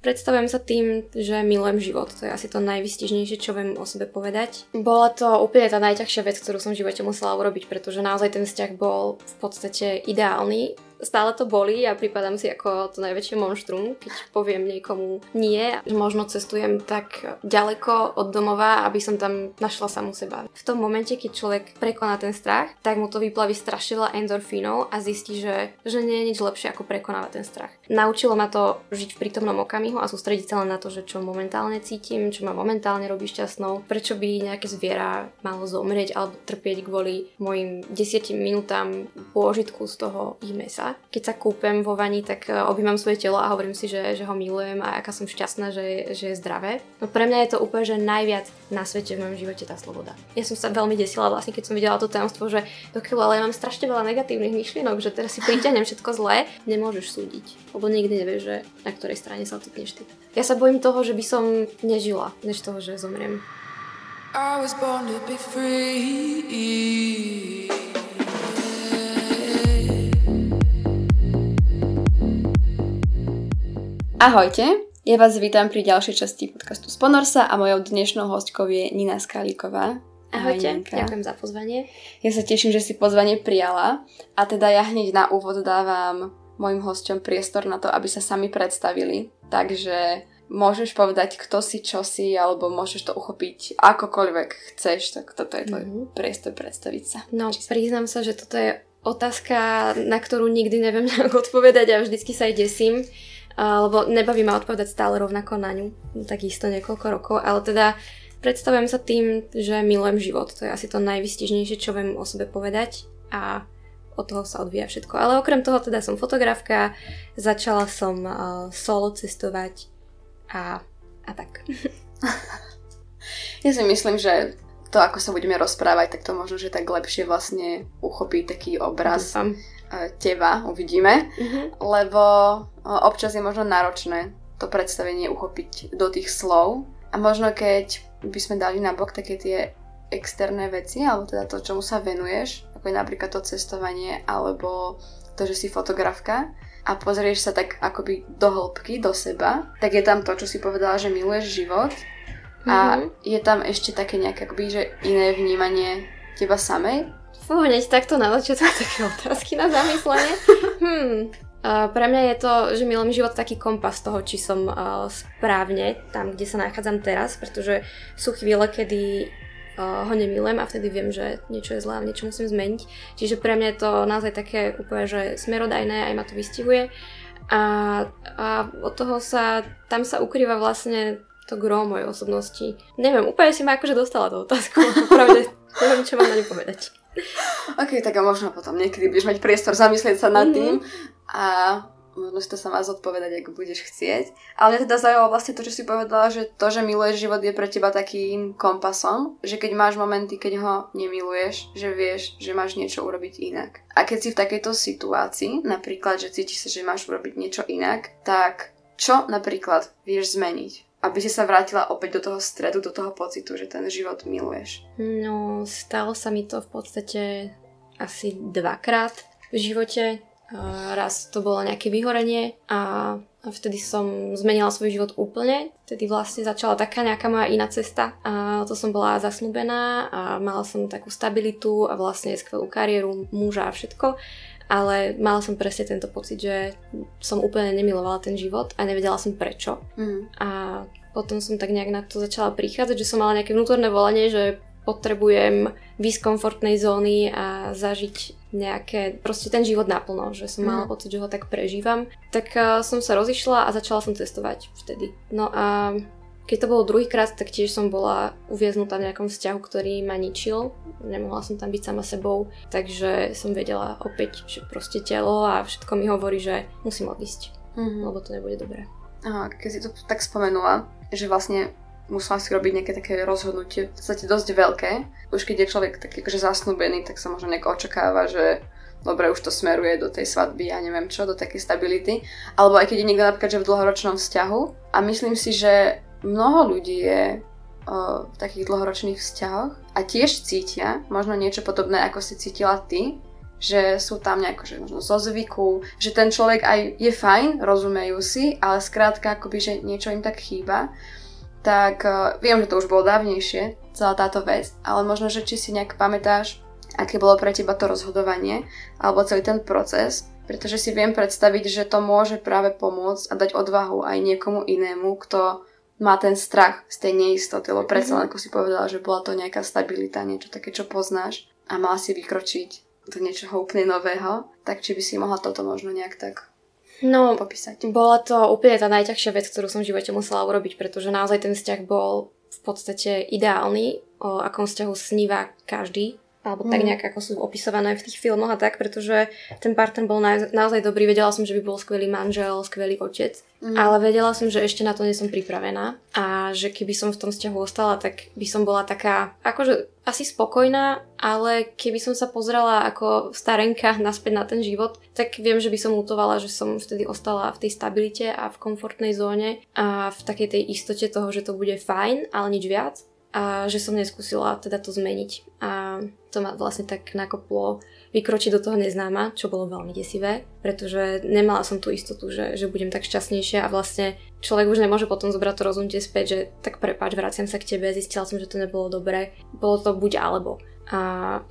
Predstavujem sa tým, že milujem život. To je asi to najvystižnejšie, čo viem o sebe povedať. Bola to úplne tá najťažšia vec, ktorú som v živote musela urobiť, pretože naozaj ten vzťah bol v podstate ideálny stále to bolí a pripadám si ako to najväčšie monštrum, keď poviem niekomu nie. Možno cestujem tak ďaleko od domova, aby som tam našla samú seba. V tom momente, keď človek prekoná ten strach, tak mu to vyplaví strašne veľa endorfínov a zistí, že, že nie je nič lepšie ako prekonávať ten strach. Naučilo ma to žiť v prítomnom okamihu a sústrediť sa len na to, že čo momentálne cítim, čo ma momentálne robí šťastnou, prečo by nejaké zviera malo zomrieť alebo trpieť kvôli mojim 10 minútam pôžitku z toho ich mesa keď sa kúpem vo vani, tak e, objímam svoje telo a hovorím si, že, že ho milujem a aká som šťastná, že, že je zdravé. No pre mňa je to úplne, že najviac na svete v mojom živote tá sloboda. Ja som sa veľmi desila vlastne, keď som videla to tajomstvo, že dokiaľ ale ja mám strašne veľa negatívnych myšlienok, že teraz si priťahnem všetko zlé, nemôžeš súdiť, lebo nikdy nevieš, že na ktorej strane sa ocitneš ty. Ja sa bojím toho, že by som nežila, než toho, že zomriem. I was born to be free. Ahojte, ja vás vítam pri ďalšej časti podcastu Sponorsa a mojou dnešnou hostkou je Nina Skalíková. Ahojte, Ahoj, ďakujem za pozvanie. Ja sa teším, že si pozvanie prijala a teda ja hneď na úvod dávam mojim hosťom priestor na to, aby sa sami predstavili. Takže môžeš povedať, kto si, čo si, alebo môžeš to uchopiť akokoľvek chceš, tak toto je tvoj mm-hmm. priestor predstaviť sa. No, priznám sa, že toto je otázka, na ktorú nikdy neviem odpovedať a vždycky sa aj desím lebo nebaví ma odpovedať stále rovnako na ňu, takisto niekoľko rokov, ale teda predstavujem sa tým, že milujem život. To je asi to najvystižnejšie, čo viem o sebe povedať a od toho sa odvíja všetko. Ale okrem toho teda som fotografka, začala som uh, solo cestovať a, a tak. ja si myslím, že to, ako sa budeme rozprávať, tak to možno, že tak lepšie vlastne uchopí taký obraz Dúfam. Teba, uvidíme, mm-hmm. lebo e, občas je možno náročné to predstavenie uchopiť do tých slov a možno keď by sme dali na bok také tie externé veci, alebo teda to, čomu sa venuješ, ako je napríklad to cestovanie, alebo to, že si fotografka a pozrieš sa tak akoby do hĺbky, do seba, tak je tam to, čo si povedala, že miluješ život a mm-hmm. je tam ešte také nejaké akoby, že iné vnímanie teba samej? Fú, hneď takto na začiatku také otázky na zamyslenie. hmm. Uh, pre mňa je to, že milujem život taký kompas toho, či som uh, správne tam, kde sa nachádzam teraz, pretože sú chvíle, kedy uh, ho nemilujem a vtedy viem, že niečo je zlé a niečo musím zmeniť. Čiže pre mňa je to naozaj také úplne, že smerodajné, aj ma to vystihuje. A, a od toho sa, tam sa ukrýva vlastne to gro mojej osobnosti. Neviem, úplne si ma akože dostala tú otázku, pravde, neviem, čo mám na ňu povedať. Ok, tak a možno potom niekedy budeš mať priestor zamyslieť sa nad mm-hmm. tým a možno si to sama zodpovedať, ak budeš chcieť. Ale mňa teda zaujalo vlastne to, čo si povedala, že to, že miluješ život je pre teba takým kompasom, že keď máš momenty, keď ho nemiluješ, že vieš, že máš niečo urobiť inak. A keď si v takejto situácii, napríklad, že cítiš sa, že máš urobiť niečo inak, tak čo napríklad vieš zmeniť? Aby si sa vrátila opäť do toho stredu, do toho pocitu, že ten život miluješ? No, stalo sa mi to v podstate asi dvakrát v živote. Raz to bolo nejaké vyhorenie a vtedy som zmenila svoj život úplne. Vtedy vlastne začala taká nejaká moja iná cesta. A to som bola zasnúbená a mala som takú stabilitu a vlastne skvelú kariéru, muža a všetko ale mala som presne tento pocit, že som úplne nemilovala ten život a nevedela som prečo. Mm. A potom som tak nejak na to začala prichádzať, že som mala nejaké vnútorné volanie, že potrebujem výsť komfortnej zóny a zažiť nejaké, proste ten život naplno, že som mala mm. pocit, že ho tak prežívam. Tak uh, som sa rozišla a začala som cestovať vtedy. No a keď to bolo druhýkrát, tak tiež som bola uviaznutá v nejakom vzťahu, ktorý ma ničil. Nemohla som tam byť sama sebou, takže som vedela opäť, že proste telo a všetko mi hovorí, že musím odísť, mm-hmm. lebo to nebude dobré. Aha, keď si to tak spomenula, že vlastne musela si robiť nejaké také rozhodnutie, v podstate dosť veľké. Už keď je človek taký akože zasnúbený, tak sa možno nejako očakáva, že dobre, už to smeruje do tej svadby, ja neviem čo, do takej stability. Alebo aj keď je niekto napríklad že v dlhoročnom vzťahu. A myslím si, že mnoho ľudí je v takých dlhoročných vzťahoch a tiež cítia možno niečo podobné, ako si cítila ty, že sú tam nejako, že možno zo zvyku, že ten človek aj je fajn, rozumejú si, ale skrátka akoby, že niečo im tak chýba, tak viem, že to už bolo dávnejšie, celá táto vec, ale možno, že či si nejak pamätáš, aké bolo pre teba to rozhodovanie, alebo celý ten proces, pretože si viem predstaviť, že to môže práve pomôcť a dať odvahu aj niekomu inému, kto má ten strach z tej neistoty, lebo predsa len, ako si povedala, že bola to nejaká stabilita, niečo také, čo poznáš a mala si vykročiť do niečoho úplne nového, tak či by si mohla toto možno nejak tak No, popísať. bola to úplne tá najťažšia vec, ktorú som v živote musela urobiť, pretože naozaj ten vzťah bol v podstate ideálny, o akom vzťahu sníva každý alebo tak mm. nejak ako sú opisované v tých filmoch a tak, pretože ten partner bol na, naozaj dobrý, vedela som, že by bol skvelý manžel, skvelý otec, mm. ale vedela som, že ešte na to nie som pripravená a že keby som v tom vzťahu ostala, tak by som bola taká, akože asi spokojná, ale keby som sa pozrela ako starenka naspäť na ten život, tak viem, že by som lutovala, že som vtedy ostala v tej stabilite a v komfortnej zóne a v takej tej istote toho, že to bude fajn, ale nič viac a že som neskúsila teda to zmeniť. A to ma vlastne tak nakoplo vykročiť do toho neznáma, čo bolo veľmi desivé, pretože nemala som tú istotu, že, že budem tak šťastnejšia a vlastne človek už nemôže potom zobrať to rozhodnutie späť, že tak prepáč, vraciam sa k tebe, zistila som, že to nebolo dobré. Bolo to buď alebo. A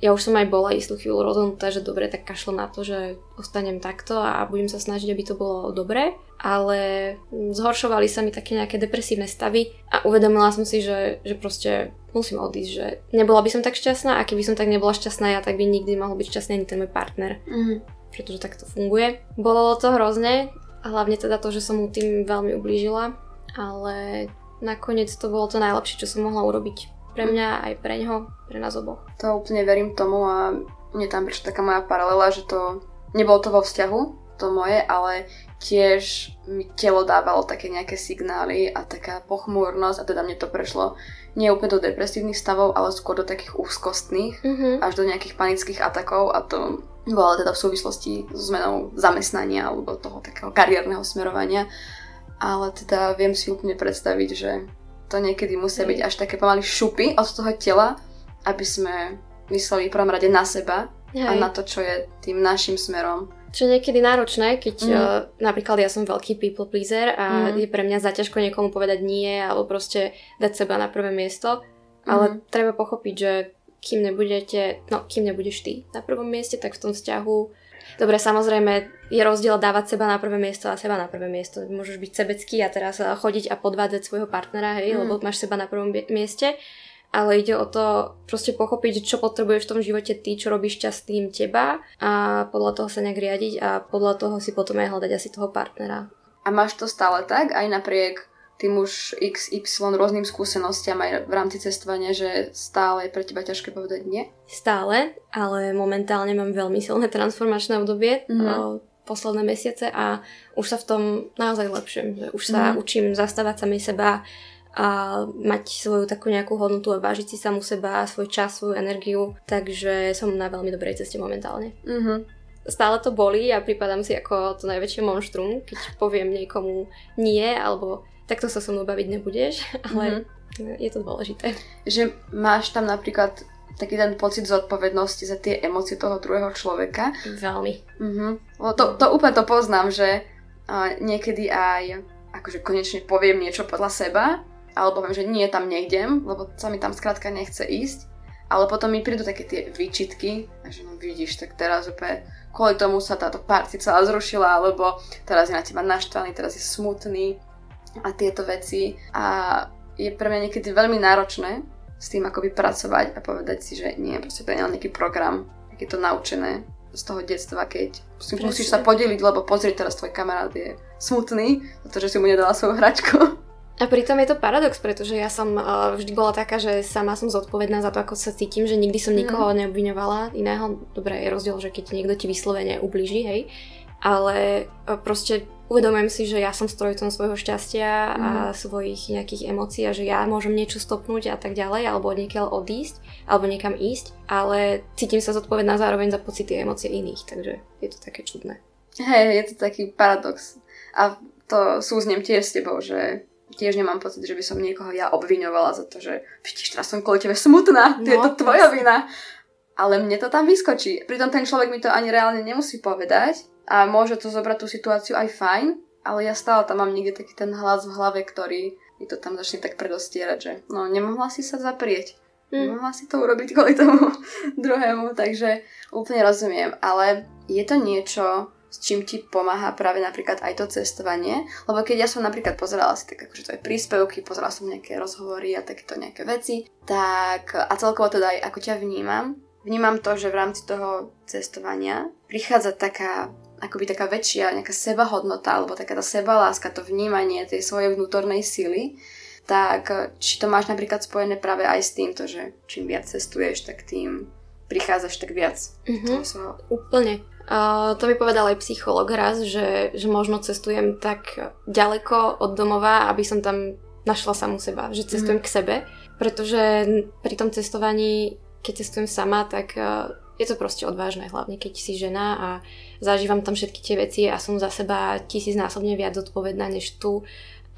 ja už som aj bola istú chvíľu rozhodnutá, že dobre, tak kašlo na to, že ostanem takto a budem sa snažiť, aby to bolo dobré. Ale zhoršovali sa mi také nejaké depresívne stavy a uvedomila som si, že, že proste musím odísť, že nebola by som tak šťastná a keby som tak nebola šťastná ja, tak by nikdy mohol byť šťastný ani ten môj partner. Mm. Pretože tak to funguje. Bolo to hrozne, hlavne teda to, že som mu tým veľmi ublížila, ale nakoniec to bolo to najlepšie, čo som mohla urobiť pre mňa, aj pre ňoho, pre nás oboch. To úplne verím tomu a mne tam prišla taká moja paralela, že to nebolo to vo vzťahu, to moje, ale tiež mi telo dávalo také nejaké signály a taká pochmúrnosť a teda mne to prešlo nie úplne do depresívnych stavov, ale skôr do takých úzkostných, mm-hmm. až do nejakých panických atakov a to bolo teda v súvislosti so zmenou zamestnania alebo toho takého kariérneho smerovania. Ale teda viem si úplne predstaviť, že to niekedy musia byť až také pomaly šupy od toho tela, aby sme mysleli v prvom rade na seba Hej. a na to, čo je tým našim smerom. Čo je niekedy náročné, keď mm. uh, napríklad ja som veľký people pleaser a mm. je pre mňa zaťažko niekomu povedať nie alebo proste dať seba na prvé miesto, ale mm. treba pochopiť, že kým nebudete, no kým nebudeš ty na prvom mieste, tak v tom vzťahu Dobre, samozrejme, je rozdiel dávať seba na prvé miesto a seba na prvé miesto. Môžeš byť sebecký a teraz eh, chodiť a podvádzať svojho partnera, hej, mm. lebo máš seba na prvom mieste. Ale ide o to proste pochopiť, čo potrebuješ v tom živote ty, čo robíš šťastným teba a podľa toho sa nejak riadiť a podľa toho si potom aj hľadať asi toho partnera. A máš to stále tak, aj napriek tým už XY rôznym skúsenostiam aj v rámci cestovania, že stále je pre teba ťažké povedať nie? Stále, ale momentálne mám veľmi silné transformačné obdobie. Mm-hmm posledné mesiace a už sa v tom naozaj lepším. Už sa mm. učím zastávať sami seba a mať svoju takú nejakú hodnotu a vážiť si samu seba, svoj čas, svoju energiu. Takže som na veľmi dobrej ceste momentálne. Mm-hmm. Stále to bolí a pripadám si ako to najväčšie monštrum, keď poviem niekomu nie, alebo takto sa so mnou baviť nebudeš, ale mm-hmm. je to dôležité. Že máš tam napríklad taký ten pocit zodpovednosti za tie emócie toho druhého človeka. Veľmi. Mm-hmm. To, to úplne to poznám, že uh, niekedy aj akože konečne poviem niečo podľa seba, alebo poviem, že nie, tam nejdem, lebo sa mi tam skrátka nechce ísť. Ale potom mi prídu také tie výčitky, a že no vidíš, tak teraz úplne kvôli tomu sa táto party celá zrušila, alebo teraz je na teba naštvaný, teraz je smutný a tieto veci. A je pre mňa niekedy veľmi náročné s tým akoby pracovať a povedať si, že nie, proste to je nejaký program, je to naučené z toho detstva, keď si musíš sa podeliť, lebo pozri, teraz tvoj kamarát je smutný, pretože si mu nedala svoju hračku. A pritom je to paradox, pretože ja som uh, vždy bola taká, že sama som zodpovedná za to, ako sa cítim, že nikdy som nikoho mm. neobviňovala iného. Dobre, je rozdiel, že keď niekto ti vyslovene ubliží, hej, ale e, proste uvedomujem si, že ja som strojcom svojho šťastia mm. a mhm. svojich nejakých emócií a že ja môžem niečo stopnúť a tak ďalej, alebo niekiaľ odísť, alebo niekam ísť, ale cítim sa zodpovedná zároveň za pocity a emócie iných, takže je to také čudné. Hej, je to taký paradox. A to súznem tiež s tebou, že tiež nemám pocit, že by som niekoho ja obviňovala za to, že vidíš, teraz som kvôli tebe smutná, no, je to tvoja vina. ale mne to tam vyskočí. Pritom ten človek mi to ani reálne nemusí povedať a môže to zobrať tú situáciu aj fajn, ale ja stále tam mám niekde taký ten hlas v hlave, ktorý mi to tam začne tak predostierať, že no nemohla si sa zaprieť. Mm. Nemohla si to urobiť kvôli tomu druhému, takže úplne rozumiem. Ale je to niečo, s čím ti pomáha práve napríklad aj to cestovanie. Lebo keď ja som napríklad pozerala si tak akože to aj príspevky, pozerala som nejaké rozhovory a takéto nejaké veci, tak a celkovo teda aj ako ťa vnímam, vnímam to, že v rámci toho cestovania prichádza taká akoby taká väčšia nejaká sebahodnota alebo taká tá sebaláska, to vnímanie tej svojej vnútornej sily, tak či to máš napríklad spojené práve aj s týmto, že čím viac cestuješ, tak tým prichádzaš tak viac. Mm-hmm. Svojho... Úplne. Uh, to mi povedal aj psycholog raz, že, že možno cestujem tak ďaleko od domova, aby som tam našla samú seba, že cestujem mm. k sebe, pretože pri tom cestovaní, keď cestujem sama, tak uh, je to proste odvážne, hlavne keď si žena a zažívam tam všetky tie veci a som za seba tisícnásobne viac zodpovedná než tu.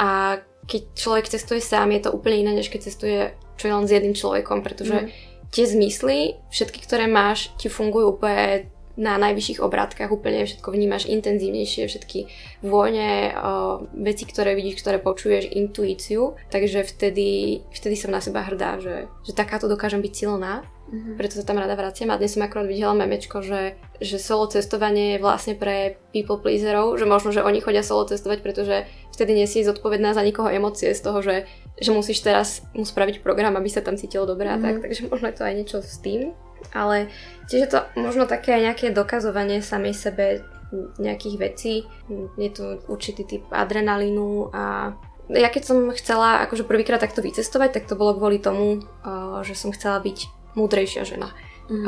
A keď človek cestuje sám, je to úplne iné, než keď cestuje čo je len s jedným človekom, pretože mm. tie zmysly, všetky, ktoré máš, ti fungujú úplne na najvyšších obrátkach úplne všetko vnímaš intenzívnejšie, všetky vône, o, veci, ktoré vidíš, ktoré počuješ, intuíciu, takže vtedy, vtedy som na seba hrdá, že, že takáto dokážem byť silná, mm-hmm. preto sa tam rada vraciam a dnes som akorát videla memečko, že, že solo cestovanie je vlastne pre people pleaserov, že možno, že oni chodia solo cestovať, pretože vtedy nie si zodpovedná za nikoho emócie z toho, že, že musíš teraz mu spraviť program, aby sa tam cítilo dobre mm-hmm. a tak, mhm. takže možno je to aj niečo s tým ale tiež je to možno také nejaké dokazovanie samej sebe nejakých vecí. Je to určitý typ adrenalínu a ja keď som chcela akože prvýkrát takto vycestovať, tak to bolo kvôli tomu, že som chcela byť múdrejšia žena. Mm. Um,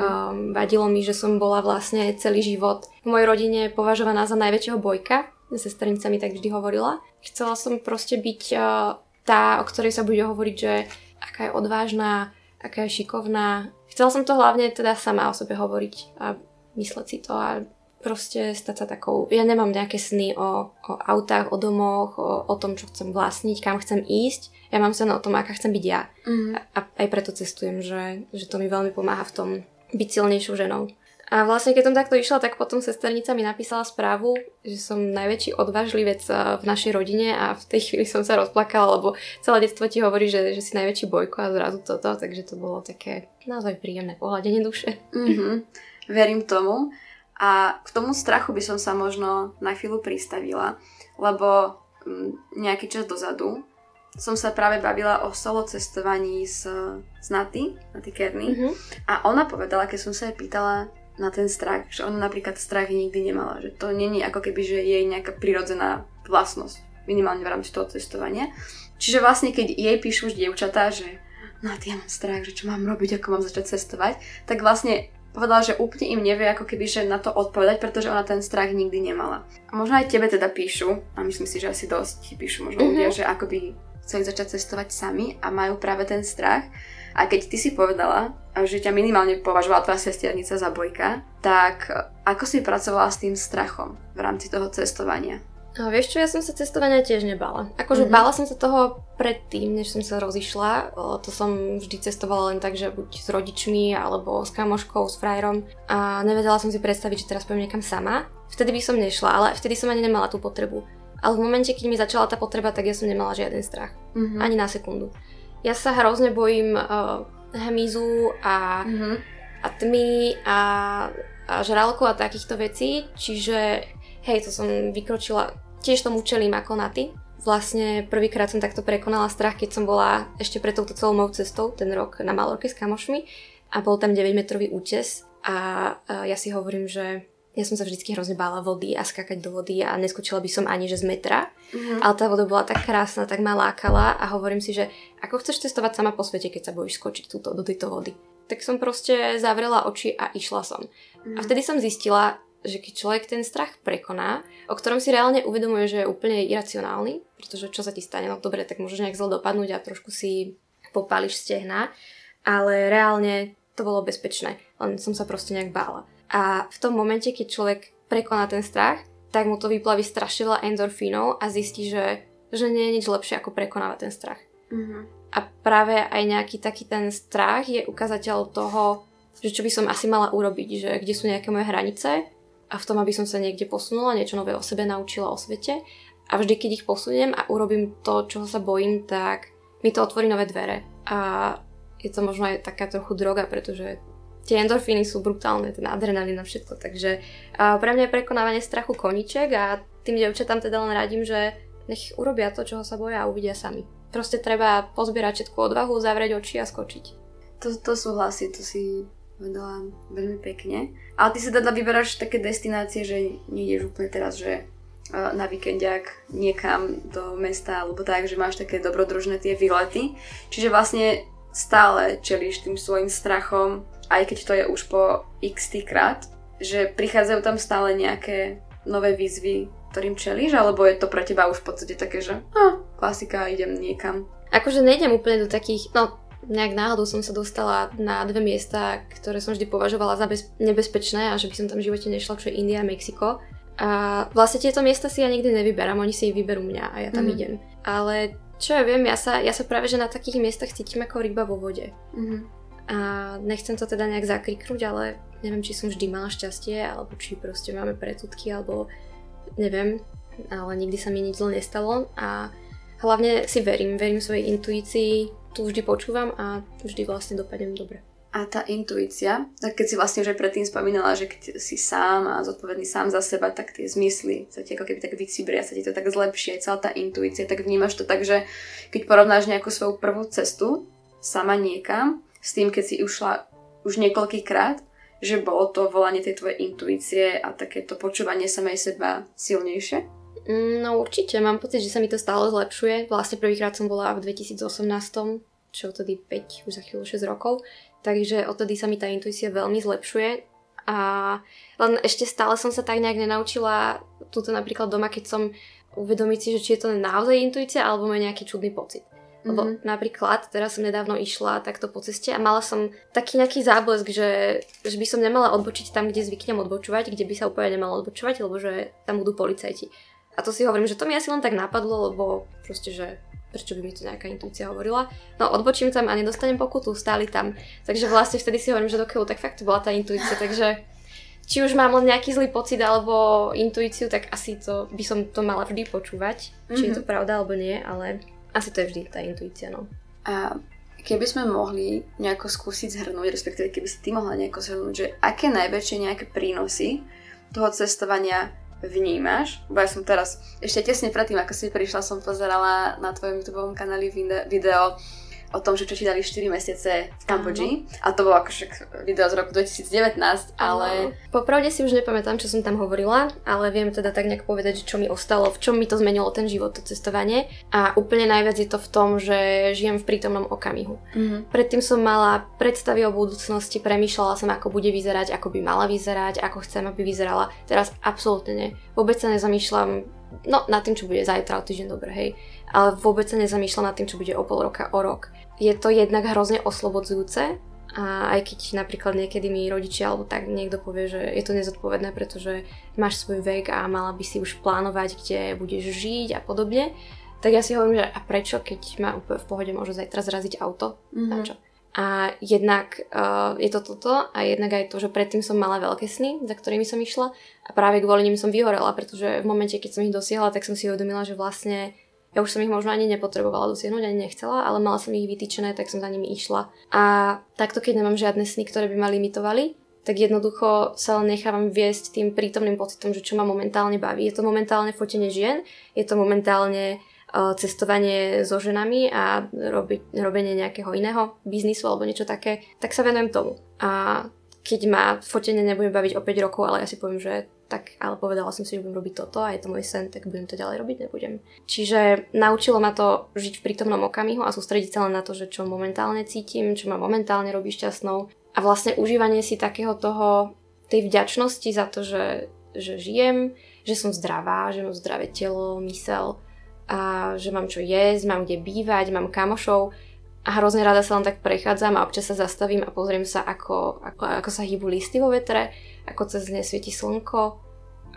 vadilo mi, že som bola vlastne celý život v mojej rodine považovaná za najväčšieho bojka. Sesternica mi tak vždy hovorila. Chcela som proste byť uh, tá, o ktorej sa bude hovoriť, že aká je odvážna, aká je šikovná, Chcela som to hlavne teda sama o sebe hovoriť a mysleť si to a proste stať sa takou... Ja nemám nejaké sny o, o autách, o domoch, o, o tom, čo chcem vlastniť, kam chcem ísť. Ja mám sen o tom, aká chcem byť ja. Mm. A, a aj preto cestujem, že, že to mi veľmi pomáha v tom byť silnejšou ženou. A vlastne keď som takto išla, tak potom sesternica mi napísala správu, že som najväčší odvážlivec eh, v našej rodine a v tej chvíli som sa rozplakala, lebo celé detstvo ti hovorí, že, že si najväčší bojko a zrazu toto, takže to bolo také naozaj príjemné pohľadenie duše. Mm-hmm. Verím tomu. A k tomu strachu by som sa možno na chvíľu pristavila, lebo mm, nejaký čas dozadu som sa práve bavila o solo cestovaní s, s Naty, Naty Kerny. Mm-hmm. A ona povedala, keď som sa jej pýtala, na ten strach, že ona napríklad strach nikdy nemala, že to není ako keby, že jej nejaká prirodzená vlastnosť, minimálne v rámci toho cestovania. Čiže vlastne keď jej píšu už dievčatá, že no ja mám strach, že čo mám robiť, ako mám začať cestovať, tak vlastne povedala, že úplne im nevie ako keby, že na to odpovedať, pretože ona ten strach nikdy nemala. A možno aj tebe teda píšu, a myslím si, že asi dosť píšu možno mm-hmm. ľudia, že ako by chceli začať cestovať sami a majú práve ten strach. A keď ty si povedala, že ťa minimálne považovala tvoja sesternica za bojka, tak ako si pracovala s tým strachom v rámci toho cestovania? No, vieš čo, ja som sa cestovania tiež nebala. Akože mm-hmm. bála som sa toho predtým, než som sa rozišla. O, to som vždy cestovala len tak, že buď s rodičmi, alebo s kamoškou, s frajerom. A nevedela som si predstaviť, že teraz pôjdem niekam sama. Vtedy by som nešla, ale vtedy som ani nemala tú potrebu. Ale v momente, keď mi začala tá potreba, tak ja som nemala žiaden strach. Mm-hmm. Ani na sekundu. Ja sa hrozne bojím uh, hmyzu a, mm-hmm. a tmy a, a žralku a takýchto vecí, čiže hej, to som vykročila, tiež tomu čelím ako na ty. Vlastne prvýkrát som takto prekonala strach, keď som bola ešte pred touto celou mojou cestou, ten rok na Malorke s kamošmi a bol tam 9-metrový útes a, ja si hovorím, že ja som sa vždy hrozne bála vody a skakať do vody a neskočila by som ani že z metra. Mm-hmm. Ale tá voda bola tak krásna, tak ma lákala a hovorím si, že ako chceš cestovať sama po svete, keď sa bojíš skočiť túto, do tejto vody. Tak som proste zavrela oči a išla som. Mm-hmm. A vtedy som zistila, že keď človek ten strach prekoná, o ktorom si reálne uvedomuje, že je úplne iracionálny, pretože čo sa ti stane, no dobre, tak môžeš nejak zle dopadnúť a trošku si popáliš stehna, ale reálne to bolo bezpečné, len som sa proste nejak bála. A v tom momente, keď človek prekoná ten strach, tak mu to vyplaví strašne veľa endorfínov a zistí, že, že nie je nič lepšie ako prekonávať ten strach. Mm-hmm. A práve aj nejaký taký ten strach je ukazateľ toho, že čo by som asi mala urobiť, že kde sú nejaké moje hranice a v tom, aby som sa niekde posunula, niečo nové o sebe naučila, o svete. A vždy, keď ich posuniem a urobím to, čo sa bojím, tak mi to otvorí nové dvere. A je to možno aj taká trochu droga, pretože tie endorfíny sú brutálne, ten adrenalín a všetko. Takže pre mňa je prekonávanie strachu koniček a tým devčatám teda len radím, že nech urobia to, čoho sa boja a uvidia sami. Proste treba pozbierať všetku odvahu, zavrieť oči a skočiť. To, to súhlasí, to si povedala veľmi pekne. Ale ty si teda vyberáš také destinácie, že nejdeš úplne teraz, že na víkendiak niekam do mesta, alebo tak, že máš také dobrodružné tie výlety. Čiže vlastne stále čelíš tým svojim strachom, aj keď to je už po x krát, že prichádzajú tam stále nejaké nové výzvy, ktorým čelíš, alebo je to pre teba už v podstate také, že ah, klasika, idem niekam. Akože nejdem úplne do takých, no nejak náhodou som sa dostala na dve miesta, ktoré som vždy považovala za bez, nebezpečné a že by som tam v živote nešla, čo je India a Mexiko. A vlastne tieto miesta si ja nikdy nevyberám, oni si ich vyberú mňa a ja tam mm. idem. Ale čo ja viem, ja sa, ja sa práve že na takých miestach cítim ako ryba vo vode. Mm. A nechcem to teda nejak zakriknúť, ale neviem, či som vždy mala šťastie, alebo či proste máme predsudky, alebo neviem, ale nikdy sa mi nič zle nestalo a hlavne si verím, verím svojej intuícii, tu vždy počúvam a vždy vlastne dopadnem dobre. A tá intuícia, tak keď si vlastne už aj predtým spomínala, že keď si sám a zodpovedný sám za seba, tak tie zmysly sa ti ako keby tak vycibria, sa ti to tak zlepšie, celá tá intuícia, tak vnímaš to tak, že keď porovnáš nejakú svoju prvú cestu sama niekam, s tým, keď si ušla už niekoľkýkrát, že bolo to volanie tej tvojej intuície a takéto počúvanie samej seba silnejšie? Mm, no určite, mám pocit, že sa mi to stále zlepšuje. Vlastne prvýkrát som bola v 2018, čo tedy 5, už za chvíľu 6 rokov. Takže odtedy sa mi tá intuícia veľmi zlepšuje a len ešte stále som sa tak nejak nenaučila túto napríklad doma, keď som uvedomiť si, že či je to naozaj intuícia alebo má nejaký čudný pocit. Lebo mm-hmm. napríklad, teraz som nedávno išla takto po ceste a mala som taký nejaký záblesk, že, že by som nemala odbočiť tam, kde zvyknem odbočovať, kde by sa úplne nemala odbočovať, lebo že tam budú policajti. A to si hovorím, že to mi asi len tak napadlo, lebo proste, že prečo by mi to nejaká intuícia hovorila. No odbočím tam a nedostanem pokutu, stáli tam. Takže vlastne vtedy si hovorím, že dokiaľ tak fakt to bola tá intuícia, takže či už mám len nejaký zlý pocit alebo intuíciu, tak asi to by som to mala vždy počúvať, mm-hmm. či je to mhm. pravda alebo nie, ale asi to je vždy tá intuícia, no. A keby sme mohli nejako skúsiť zhrnúť, respektíve keby si ty mohla nejako zhrnúť, že aké najväčšie nejaké prínosy toho cestovania vnímaš, bo ja som teraz, ešte tesne predtým, ako si prišla, som pozerala na tvojom YouTube kanáli video o tom, že čo ti dali 4 mesiace v Kambodži. A to bolo akože video z roku 2019, ale... Popravde si už nepamätám, čo som tam hovorila, ale viem teda tak nejak povedať, čo mi ostalo, v čom mi to zmenilo ten život, to cestovanie. A úplne najviac je to v tom, že žijem v prítomnom okamihu. Mm-hmm. Predtým som mala predstavy o budúcnosti, premýšľala som, ako bude vyzerať, ako by mala vyzerať, ako chcem, aby vyzerala. Teraz absolútne nie. Vôbec sa nezamýšľam no nad tým, čo bude zajtra, o týždeň, dobre, hej. Ale vôbec sa nezamýšľam nad tým, čo bude o pol roka, o rok je to jednak hrozne oslobodzujúce a aj keď napríklad niekedy mi rodičia alebo tak niekto povie, že je to nezodpovedné, pretože máš svoj vek a mala by si už plánovať, kde budeš žiť a podobne, tak ja si hovorím, že a prečo, keď ma úplne v pohode môže zajtra zraziť auto? Mm-hmm. Čo? A jednak uh, je to toto a jednak aj to, že predtým som mala veľké sny, za ktorými som išla a práve kvôli nim som vyhorela, pretože v momente, keď som ich dosiahla, tak som si uvedomila, že vlastne ja už som ich možno ani nepotrebovala dosiahnuť, ani nechcela, ale mala som ich vytýčené, tak som za nimi išla. A takto, keď nemám žiadne sny, ktoré by ma limitovali, tak jednoducho sa len nechávam viesť tým prítomným pocitom, že čo ma momentálne baví. Je to momentálne fotenie žien, je to momentálne uh, cestovanie so ženami a robi, robenie nejakého iného biznisu alebo niečo také, tak sa venujem tomu. A keď ma fotenie nebude baviť o 5 rokov, ale ja si poviem, že tak ale povedala som si, že budem robiť toto a je to môj sen, tak budem to ďalej robiť, nebudem. Čiže naučilo ma to žiť v prítomnom okamihu a sústrediť sa len na to, že čo momentálne cítim, čo ma momentálne robí šťastnou. A vlastne užívanie si takého toho, tej vďačnosti za to, že, že žijem, že som zdravá, že mám zdravé telo, mysel a že mám čo jesť, mám kde bývať, mám kamošov. A hrozne rada sa len tak prechádzam a občas sa zastavím a pozriem sa, ako, ako, ako sa hýbu listy vo vetre, ako cez ne svieti slnko.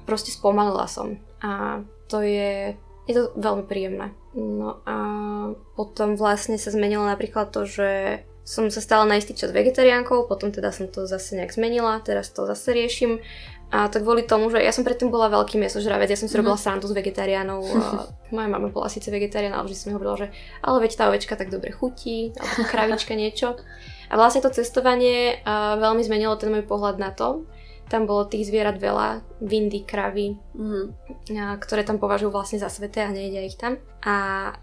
Proste spomalila som. A to je, je to veľmi príjemné. No a potom vlastne sa zmenilo napríklad to, že som sa stala na istý čas vegetariánkou, potom teda som to zase nejak zmenila, teraz to zase riešim. A to kvôli tomu, že ja som predtým bola veľký mesožravec, ja som si mm-hmm. robila srandu s vegetariánov. moja mama bola síce vegetarián, ale vždy som mi hovorila, že ale veď tá ovečka tak dobre chutí, alebo kravička niečo. A vlastne to cestovanie uh, veľmi zmenilo ten môj pohľad na to. Tam bolo tých zvierat veľa, vindy, kravy, mm. ktoré tam považujú vlastne za sveté a nejedia ich tam. A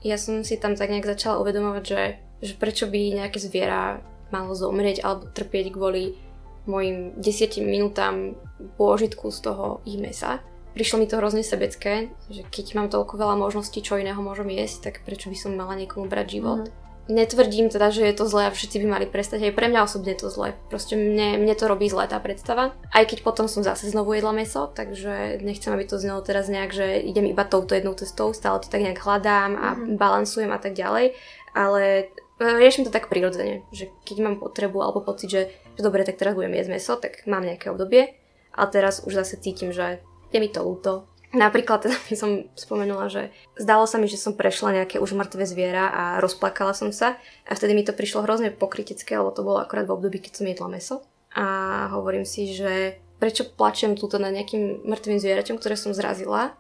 ja som si tam tak nejak začala uvedomovať, že, že prečo by nejaké zviera malo zomrieť alebo trpieť kvôli mojim desiatim minútam pôžitku z toho ich mesa. Prišlo mi to hrozne sebecké, že keď mám toľko veľa možností, čo iného môžem jesť, tak prečo by som mala niekomu brať život. Mm. Netvrdím teda, že je to zlé a všetci by mali prestať, aj pre mňa osobne je to zlé. Proste mne, mne to robí zlé tá predstava. Aj keď potom som zase znovu jedla meso, takže nechcem, aby to znelo teraz nejak, že idem iba touto jednou cestou, stále to tak nejak hľadám a mm. balansujem a tak ďalej. Ale e, riešim to tak prirodzene, že keď mám potrebu alebo pocit, že, že dobre, tak teraz budem jesť meso, tak mám nejaké obdobie. A teraz už zase cítim, že je mi to ľúto, Napríklad teda by som spomenula, že zdalo sa mi, že som prešla nejaké už mŕtve zviera a rozplakala som sa a vtedy mi to prišlo hrozne pokrytecké, lebo to bolo akorát v období, keď som jedla meso. A hovorím si, že prečo plačem túto na nejakým mŕtvým zvieraťom, ktoré som zrazila,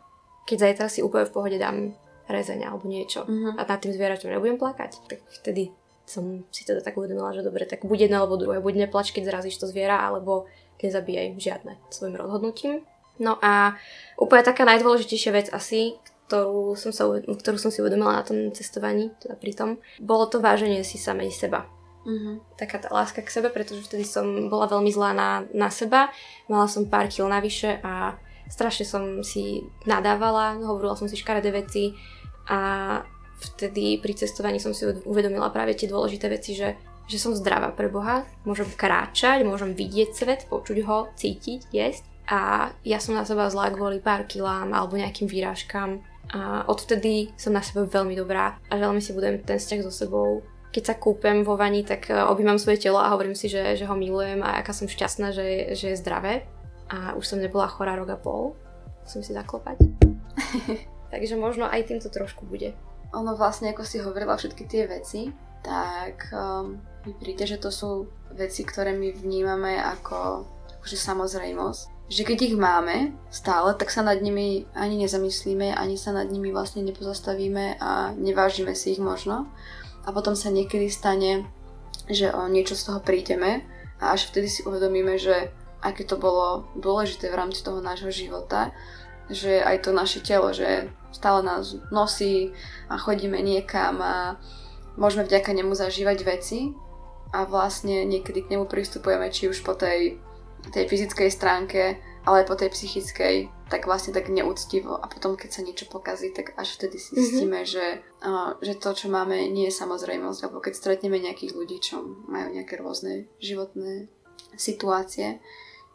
keď zajtra si úplne v pohode dám rezeň alebo niečo uh-huh. a nad tým zvieraťom nebudem plakať. Tak vtedy som si teda tak uvedomila, že dobre, tak buď jedno alebo druhé. Buď neplač, keď zrazíš to zviera, alebo nezabíjaj žiadne svojim rozhodnutím. No a úplne taká najdôležitejšia vec asi, ktorú som, sa, ktorú som si uvedomila na tom cestovaní, teda pri tom, bolo to váženie si samej seba. Uh-huh. Taká tá láska k sebe, pretože vtedy som bola veľmi zlá na, na seba, mala som pár kil navyše a strašne som si nadávala, hovorila som si škaredé veci a vtedy pri cestovaní som si uvedomila práve tie dôležité veci, že, že som zdravá pre Boha, môžem kráčať, môžem vidieť svet, počuť ho, cítiť, jesť a ja som na seba zlá kvôli pár kilám alebo nejakým výrážkam a odvtedy som na sebe veľmi dobrá a veľmi si budem ten vzťah so sebou. Keď sa kúpem vo vani, tak e, objímam svoje telo a hovorím si, že, že ho milujem a aká som šťastná, že, že je zdravé. A už som nebola chorá rok a pol. Musím si zaklopať. Takže možno aj týmto trošku bude. Ono vlastne, ako si hovorila všetky tie veci, tak um, mi príde, že to sú veci, ktoré my vnímame ako akože samozrejmosť že keď ich máme stále, tak sa nad nimi ani nezamyslíme, ani sa nad nimi vlastne nepozastavíme a nevážime si ich možno. A potom sa niekedy stane, že o niečo z toho prídeme a až vtedy si uvedomíme, že aké to bolo dôležité v rámci toho nášho života, že aj to naše telo, že stále nás nosí a chodíme niekam a môžeme vďaka nemu zažívať veci a vlastne niekedy k nemu pristupujeme či už po tej tej fyzickej stránke, ale aj po tej psychickej, tak vlastne tak neúctivo. A potom, keď sa niečo pokazí, tak až vtedy si zistíme, mm-hmm. že, uh, že to, čo máme, nie je samozrejmosť. Alebo keď stretneme nejakých ľudí, čo majú nejaké rôzne životné situácie.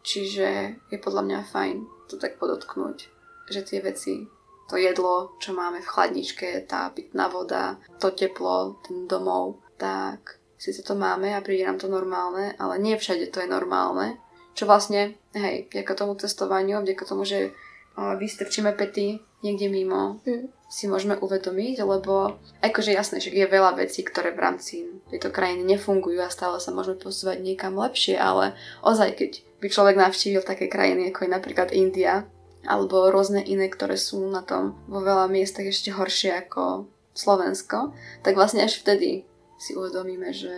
Čiže je podľa mňa fajn to tak podotknúť, že tie veci, to jedlo, čo máme v chladničke, tá pitná voda, to teplo, ten domov, tak síce to máme a príde nám to normálne, ale nie všade to je normálne čo vlastne, hej, vďaka tomu cestovaniu, vďaka tomu, že uh, vystrčíme pety niekde mimo, mm. si môžeme uvedomiť, lebo akože jasné, že je veľa vecí, ktoré v rámci tejto krajiny nefungujú a stále sa môžeme posúvať niekam lepšie, ale ozaj, keď by človek navštívil také krajiny, ako je napríklad India, alebo rôzne iné, ktoré sú na tom vo veľa miestach ešte horšie ako Slovensko, tak vlastne až vtedy si uvedomíme, že